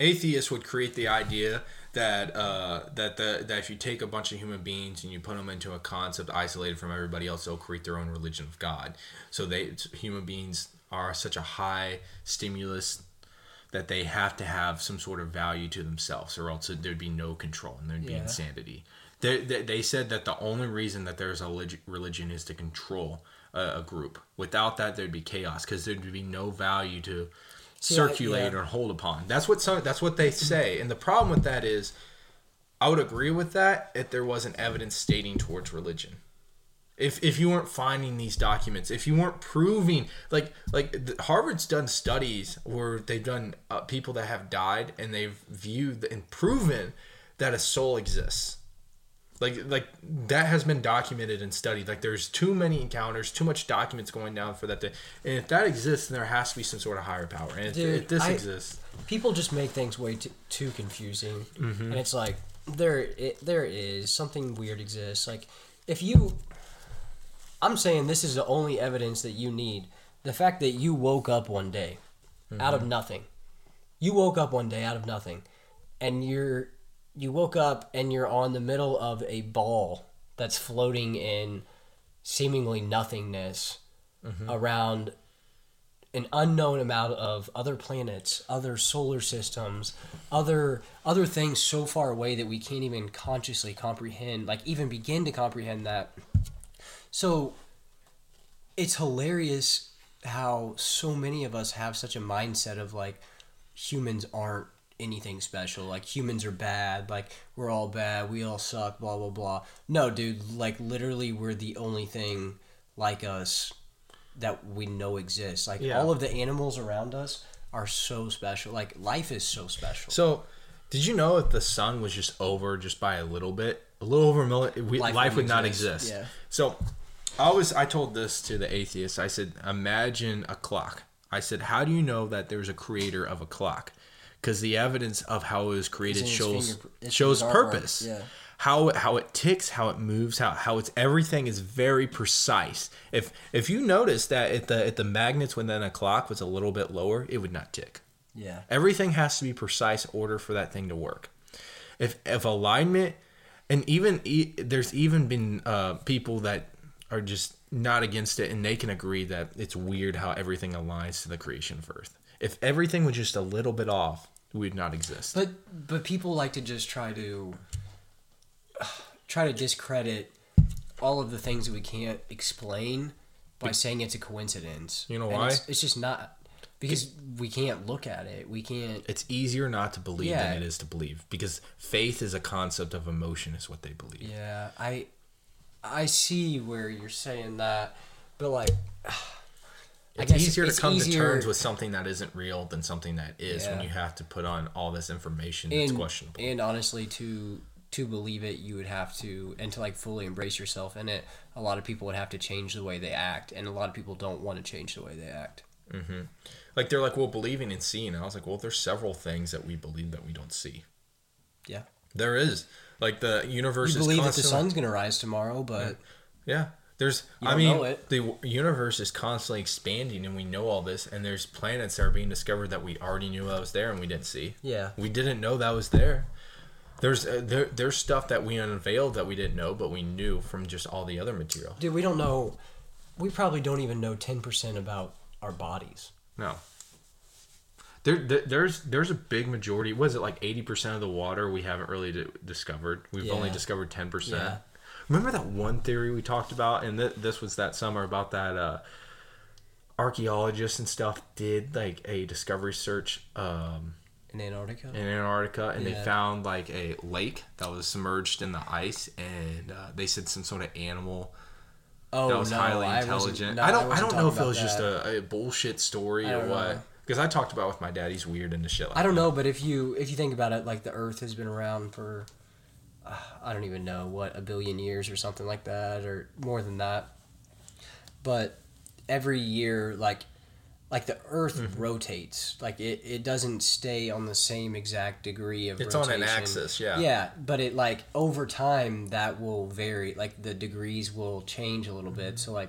atheists would create the idea that uh, that the that if you take a bunch of human beings and you put them into a concept isolated from everybody else, they'll create their own religion of God. So they human beings are such a high stimulus that they have to have some sort of value to themselves, or else there'd be no control and there'd be Yeah. insanity. They, they, they said that the only reason that there's a religion is to control a, a group. Without that, there'd be chaos because there'd be no value to circulate yeah. or hold upon. That's what some. That's what they say. And the problem with that is, I would agree with that if there wasn't evidence stating towards religion. If if you weren't finding these documents, if you weren't proving like like the, Harvard's done studies where they've done uh, people that have died and they've viewed and proven that a soul exists. Like like that has been documented and studied. Like there's too many encounters, too much documents going down for that to. And if that exists, then there has to be some sort of higher power. And if, Dude, if this I- exists, people just make things way too, too confusing Mm-hmm. and it's like there it, there is something weird exists like if you i'm saying this is the only evidence that you need the fact that you woke up one day out Mm-hmm. of nothing you woke up one day out of nothing and you're you woke up and you're on the middle of a ball that's floating in seemingly nothingness Mm-hmm. around an unknown amount of other planets, other solar systems, other other things so far away that we can't even consciously comprehend, like even begin to comprehend that. So it's hilarious how so many of us have such a mindset of like humans aren't anything special. Like humans are bad. Like we're all bad. We all suck. Blah blah blah. No, dude. Like literally, we're the only thing like us that we know exists. Like Yeah. all of the animals around us are so special. Like life is so special. So, did you know if the sun was just over just by a little bit, a little over a million, we, life, Life would exist. exist? Yeah. So, I was I told this to the atheists. I said, imagine a clock. I said, how do you know that there's a creator of a clock? Because the evidence of how it was created shows finger- shows purpose. yeah. how how it ticks, how it moves, how how it's everything is very precise. If if you notice that if the if the magnets within a clock was a little bit lower, it would not tick. Yeah. Everything has to be precise order for that thing to work. If if alignment, and even e- there's even been uh, people that are just not against it, and they can agree that it's weird how everything aligns to the creation of Earth. If everything was just a little bit off, we would not exist. But but people like to just try to try to discredit all of the things that we can't explain by saying it's a coincidence. You know And why? It's, it's just not because we can't look at it. We can't. it's easier not to believe Yeah. than it is to believe because faith is a concept of emotion, is what they believe. Yeah, I I see where you're saying that, but like. It's easier it's to come to terms with something that isn't real than something that is when you have to put on all this information that's and, questionable. And honestly, to to believe it, you would have to, and to like fully embrace yourself in it. A lot of people would have to change the way they act, and a lot of people don't want to change the way they act. Mm-hmm. like they're like, well, believing and seeing. I was like, well, there's several things that we believe that we don't see. Yeah, There is like the universe you is believe that the sun's gonna rise tomorrow, but Yeah. There's I mean the universe is constantly expanding and we know all this and there's planets that are being discovered that we already knew that was there and we didn't see. yeah, We didn't know that was there. There's uh, there there's stuff that we unveiled that we didn't know but we knew from just all the other material. dude, we don't know. We probably don't even know ten percent about our bodies. No. There, there, there's there's a big majority. Was it like eighty percent of the water we haven't really d- discovered? We've only discovered ten percent. Remember that one theory we talked about, and th- this was that summer about that uh, archaeologists and stuff did like a discovery search um, In Antarctica, in Antarctica, and Yeah. they found like a lake that was submerged in the ice, and uh, they said some sort of animal oh that was no, highly I intelligent. no, I don't. I, wasn't don't know if it was about just a, a bullshit story or what. Because I talked about it with my dad. He's weird into shit like I don't that. know, but if you if you think about it, like the Earth has been around for I don't even know what a billion years or something like that, or more than that. But every year, like like the Earth Mm-hmm. rotates, like it, it doesn't stay on the same exact degree of. It's on an rotation. axis, yeah. Yeah, but it like over time that will vary. Like the degrees will change a little bit. So like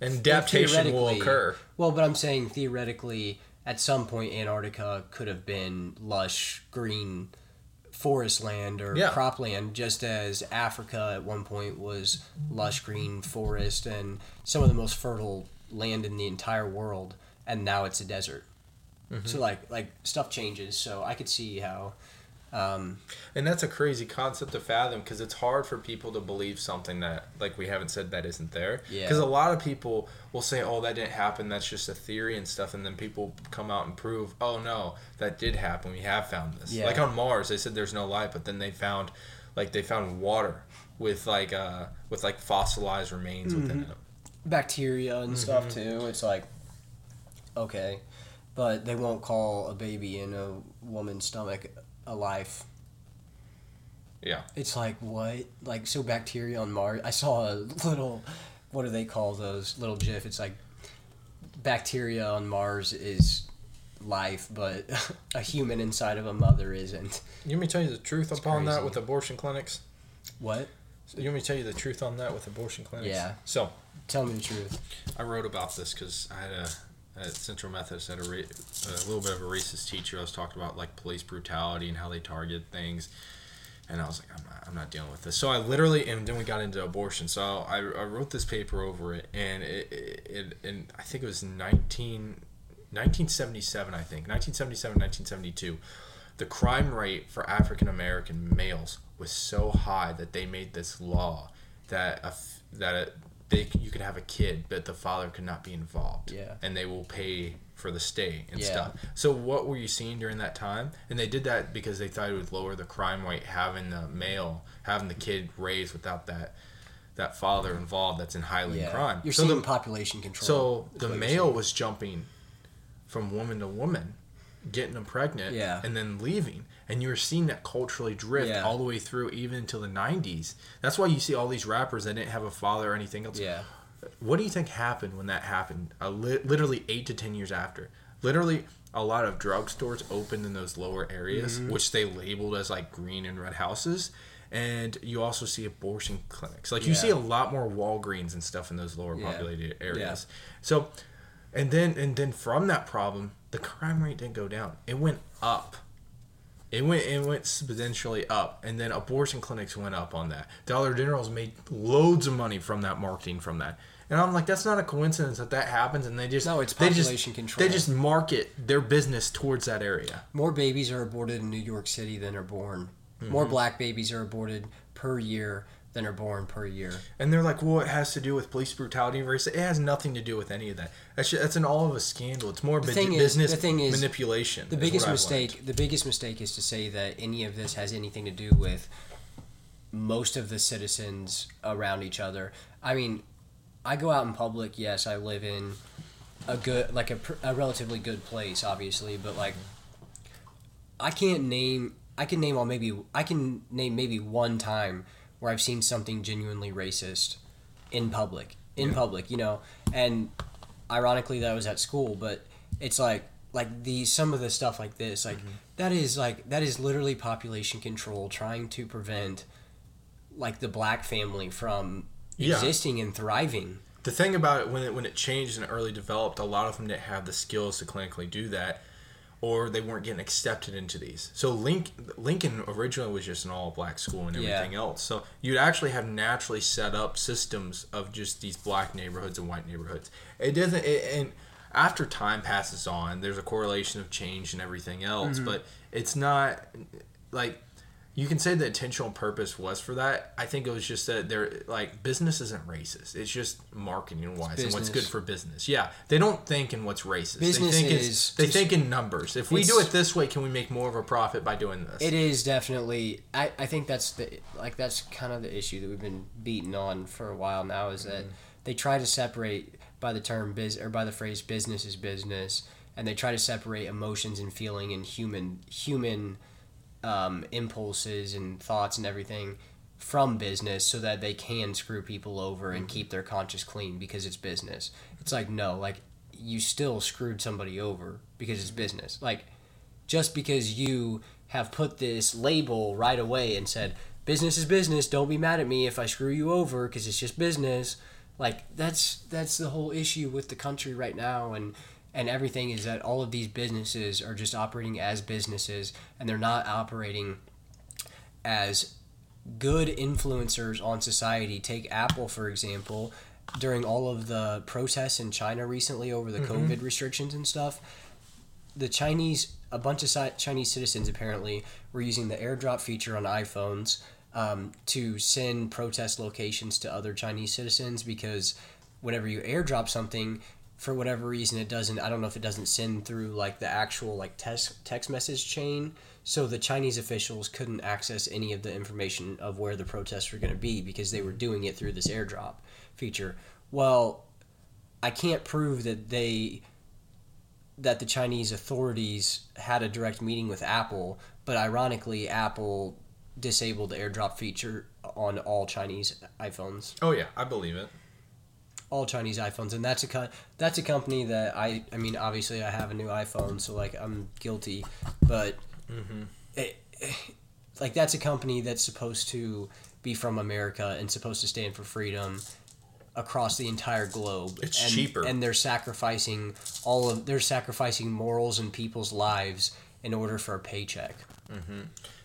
And adaptation will occur. Well, but I'm saying theoretically, at some point, Antarctica could have been lush green forest land or Yeah. cropland, just as Africa at one point was lush green forest and some of the most fertile land in the entire world, and now it's a desert. Mm-hmm. So like like stuff changes. So I could see how. Um, And that's a crazy concept to fathom because it's hard for people to believe something that, like we haven't said, that isn't there. Yeah. Because a lot of people will say, "Oh, that didn't happen. That's just a theory and stuff," and then people come out and prove, "Oh no, that did happen. We have found this." Yeah. Like on Mars, they said there's no life, but then they found, like, they found water with like uh with like fossilized remains within Mm-hmm. it. bacteria and stuff too. It's like, okay, but they won't call a baby in a woman's stomach a life. Yeah. It's like what? Like so bacteria on Mars. I saw a little, what do they call those little GIF? It's like bacteria on Mars is life, but [laughs] a human inside of a mother isn't. You want me to tell you the truth upon that with abortion clinics? What? So you want me to tell you the truth on that with abortion clinics? Yeah. So Tell me the truth. I wrote about this because I had a at Central Methodist had a, ra- a little bit of a racist teacher. I was talking about like police brutality and how they target things, and I was like, I'm not, I'm not dealing with this. So I literally, and then we got into abortion. So I, I wrote this paper over it, and it, it, it and I think it was 19, 1977, I think 1977, 1972. The crime rate for African American males was so high that they made this law that a, that a, they you could have a kid, but the father could not be involved. Yeah. and they will pay for the stay and Yeah. stuff. So what were you seeing during that time? And they did that because they thought it would lower the crime rate having the male having the kid raised without that that father involved that's in highly Yeah. crime. You're so seeing the, population control. so the male was jumping from woman to woman, getting them pregnant, Yeah. and then leaving. And you were seeing that culturally drift Yeah. all the way through, even until the '90s. That's why you see all these rappers that didn't have a father or anything else. Yeah. What do you think happened when that happened? Uh, li- literally eight to ten years after. Literally, a lot of drugstores opened in those lower areas, Mm-hmm. which they labeled as like green and red houses, and you also see abortion clinics. Like you Yeah. see a lot more Walgreens and stuff in those lower Yeah. populated areas. So, and then and then from that problem, the crime rate didn't go down; it went up. It went it went exponentially up, and then abortion clinics went up on that. Dollar General's made loads of money from that marketing from that, and I'm like, that's not a coincidence that that happens, and they just No, it's they just- population control. They just market their business towards that area. More babies are aborted in New York City than are born. Mm-hmm. More black babies are aborted per year than are born per year. And they're like, well, it has to do with police brutality. It has nothing to do with any of that. That's just, that's an all of a scandal. It's more bu- thing is- business the thing is, manipulation. The biggest mistake, the biggest mistake is to say that any of this has anything to do with most of the citizens around each other. I mean, I go out in public. Yes, I live in a good, like a, a relatively good place, obviously, but like, I can't name. I can name on maybe I can name maybe one time where I've seen something genuinely racist in public. In public, you know, and ironically that was at school, but it's like like the some of the stuff like this, like mm-hmm. that is like that is literally population control trying to prevent like the black family from Yeah. existing and thriving. The thing about it when it when it changed and early developed, a lot of them didn't have the skills to clinically do that, or they weren't getting accepted into these. So Link, Lincoln originally was just an all black school and Yeah. everything else. So you'd actually have naturally set up systems of just these black neighborhoods and white neighborhoods. It doesn't. It, and after time passes on, there's a correlation of change and everything else, Mm-hmm. but it's not like you can say the intentional purpose was for that. I think it was just that they're like business isn't racist. It's just marketing wise and what's good for business. Yeah, they don't think in what's racist. Business they think is they think in numbers. If we do it this way, can we make more of a profit by doing this? It is definitely. I, I think that's the like that's kind of the issue that we've been beating on for a while now is that mm-hmm. they try to separate by the term biz or by the phrase business is business, and they try to separate emotions and feeling and human human um, impulses and thoughts and everything from business so that they can screw people over and keep their conscience clean because it's business. It's like no, like you still screwed somebody over because it's business. Like just because you have put this label right away and said business is business, don't be mad at me if I screw you over because it's just business. Like that's that's the whole issue with the country right now and and everything is that all of these businesses are just operating as businesses and they're not operating as good influencers on society. Take Apple for example. During all of the protests in China recently over the COVID restrictions and stuff, the Chinese, a bunch of Chinese citizens apparently were using the airdrop feature on iPhones um, to send protest locations to other Chinese citizens because whenever you airdrop something, for whatever reason, it doesn't. I don't know if it doesn't send through like the actual like text text message chain. So the Chinese officials couldn't access any of the information of where the protests were going to be because they were doing it through this airdrop feature. Well, I can't prove that they that the Chinese authorities had a direct meeting with Apple, but ironically, Apple disabled the AirDrop feature on all Chinese iPhones, oh yeah, I believe it. All Chinese iPhones, and that's a co- that's a company that I I mean obviously I have a new iPhone, so like I'm guilty, but mm-hmm. it, like that's a company that's supposed to be from America and supposed to stand for freedom across the entire globe. It's and, cheaper. and they're sacrificing all of they're sacrificing morals and people's lives in order for a paycheck. Mm-hmm.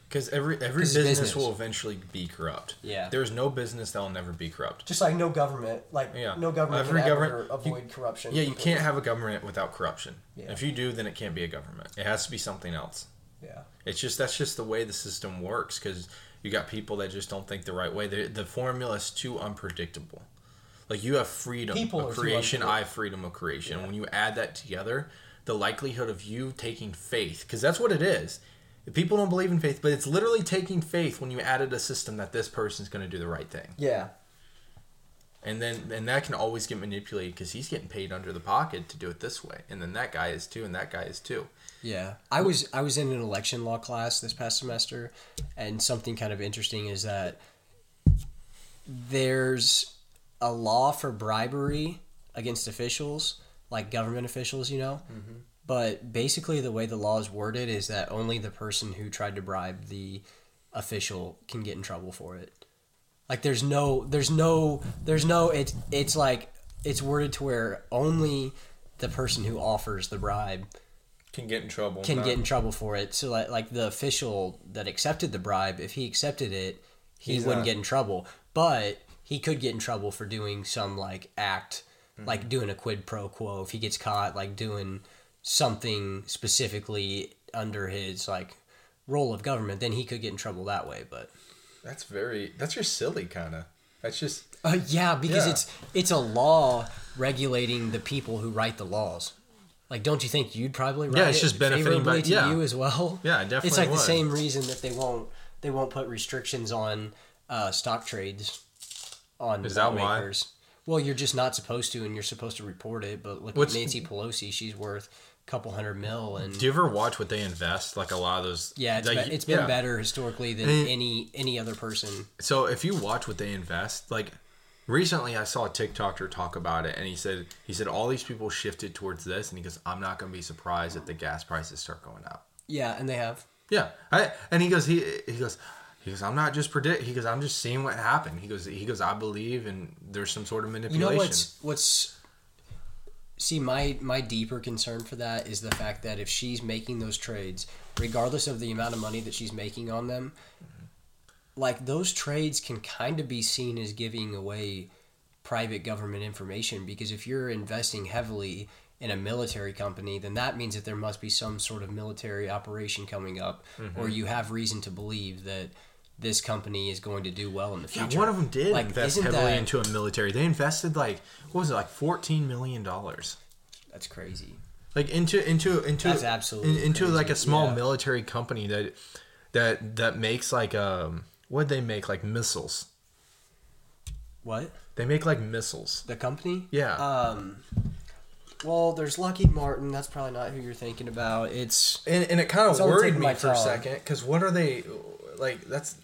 Because every every 'Cause it's business, business. will eventually be corrupt. Yeah. There's no business that will never be corrupt. Just like no government, like Yeah. no government Every can government- ever avoid corruption. Yeah, you can't have a government without corruption. Yeah. If you do, then it can't be a government. It has to be something else. Yeah. It's just that's just the way the system works because you got people that just don't think the right way. The, the formula is too unpredictable. Like you have freedom People are of too creation. I have freedom of creation. When you add that together, the likelihood of you taking faith, because that's what it is. People don't believe in faith, but it's literally taking faith when you added a system that this person's going to do the right thing, Yeah. and then and that can always get manipulated because he's getting paid under the pocket to do it this way, and then that guy is too, and that guy is too. Yeah, I was I was in an election law class this past semester, and something kind of interesting is that there's a law for bribery against officials, like government officials, you know. Mm-hmm. But basically, the way the law is worded is that only the person who tried to bribe the official can get in trouble for it. Like there's no there's no there's no it's it's like it's worded to where only the person who offers the bribe Can get in trouble. can get in trouble for it. So like like the official that accepted the bribe, if he accepted it, he He's wouldn't not- get in trouble. But he could get in trouble for doing some like act, Mm-hmm. like doing a quid pro quo. If he gets caught like doing something specifically under his like role of government, then he could get in trouble that way. But That's very. That's just silly, kind of. That's just. uh, yeah, because Yeah. it's it's a law regulating the people who write the laws. Like, don't you think you'd probably write Yeah, it's it just benefiting favorably by- to yeah. you as well? Yeah, definitely It's like would. the same reason that they won't they won't put restrictions on uh, stock trades on Is that why? lawmakers. Well, you're just not supposed to, and you're supposed to report it. But like What's- Nancy Pelosi; she's worth a couple hundred mil, and Do you ever watch what they invest? Like a lot of those. yeah, it's, like, be- it's been yeah. better historically than And- any any other person. So if you watch what they invest, like recently I saw a TikToker talk about it, and he said he said all these people shifted towards this, and he goes, I'm not going to be surprised if the gas prices start going up. Yeah, and they have. Yeah, I, and he goes, he he goes, he goes, I'm not just predict. He goes, I'm just seeing what happened. He goes, he goes, I believe, and there's some sort of manipulation. You know what's what's see my my deeper concern for that is the fact that if she's making those trades, regardless of the amount of money that she's making on them, like those trades can kind of be seen as giving away private government information because if you're investing heavily in a military company, then that means that there must be some sort of military operation coming up, or mm-hmm. you have reason to believe that this company is going to do well in the future. Yeah, one of them did Like, invest heavily that- into a military. They invested like what was it, like fourteen million dollars. That's crazy. like into into into That's absolutely in- into crazy. like a small Yeah. military company that that that makes like um what they make like missiles. What? They make like missiles. The company? Yeah. Um. Well, there's Lockheed Martin. That's probably not who you're thinking about. It's And and it kind of on the tip worried me for a second because what are they like? That's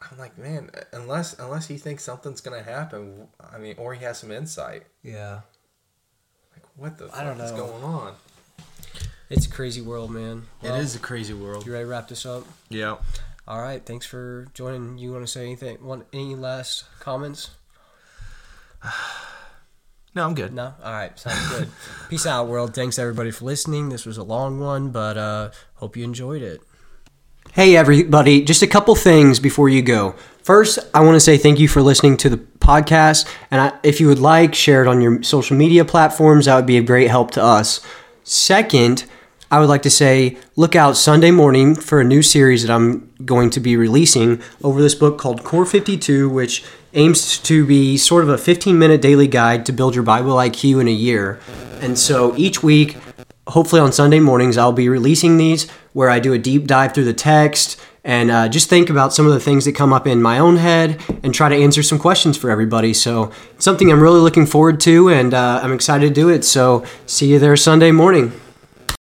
I'm like man, unless unless he thinks something's gonna happen. I mean, or he has some insight. yeah. Like what the I don't fuck is know. going on? It's a crazy world, man. Well, it is a crazy world. You ready to wrap this up? Yeah. All right. Thanks for joining. You want to say anything? Want any last comments? [sighs] No, I'm good. No. All right. Sounds good. [laughs] Peace out, world. Thanks everybody for listening. This was a long one, but uh, hope you enjoyed it. Hey, everybody, just a couple things before you go. First, I want to say thank you for listening to the podcast. And I, if you would like, share it on your social media platforms. That would be a great help to us. Second, I would like to say look out Sunday morning for a new series that I'm going to be releasing over this book called Core 52, which aims to be sort of a 15 minute daily guide to build your Bible IQ in a year. And so each week, hopefully on Sunday mornings, I'll be releasing these where I do a deep dive through the text and uh, just think about some of the things that come up in my own head and try to answer some questions for everybody. So something I'm really looking forward to and uh, I'm excited to do it. So see you there Sunday morning.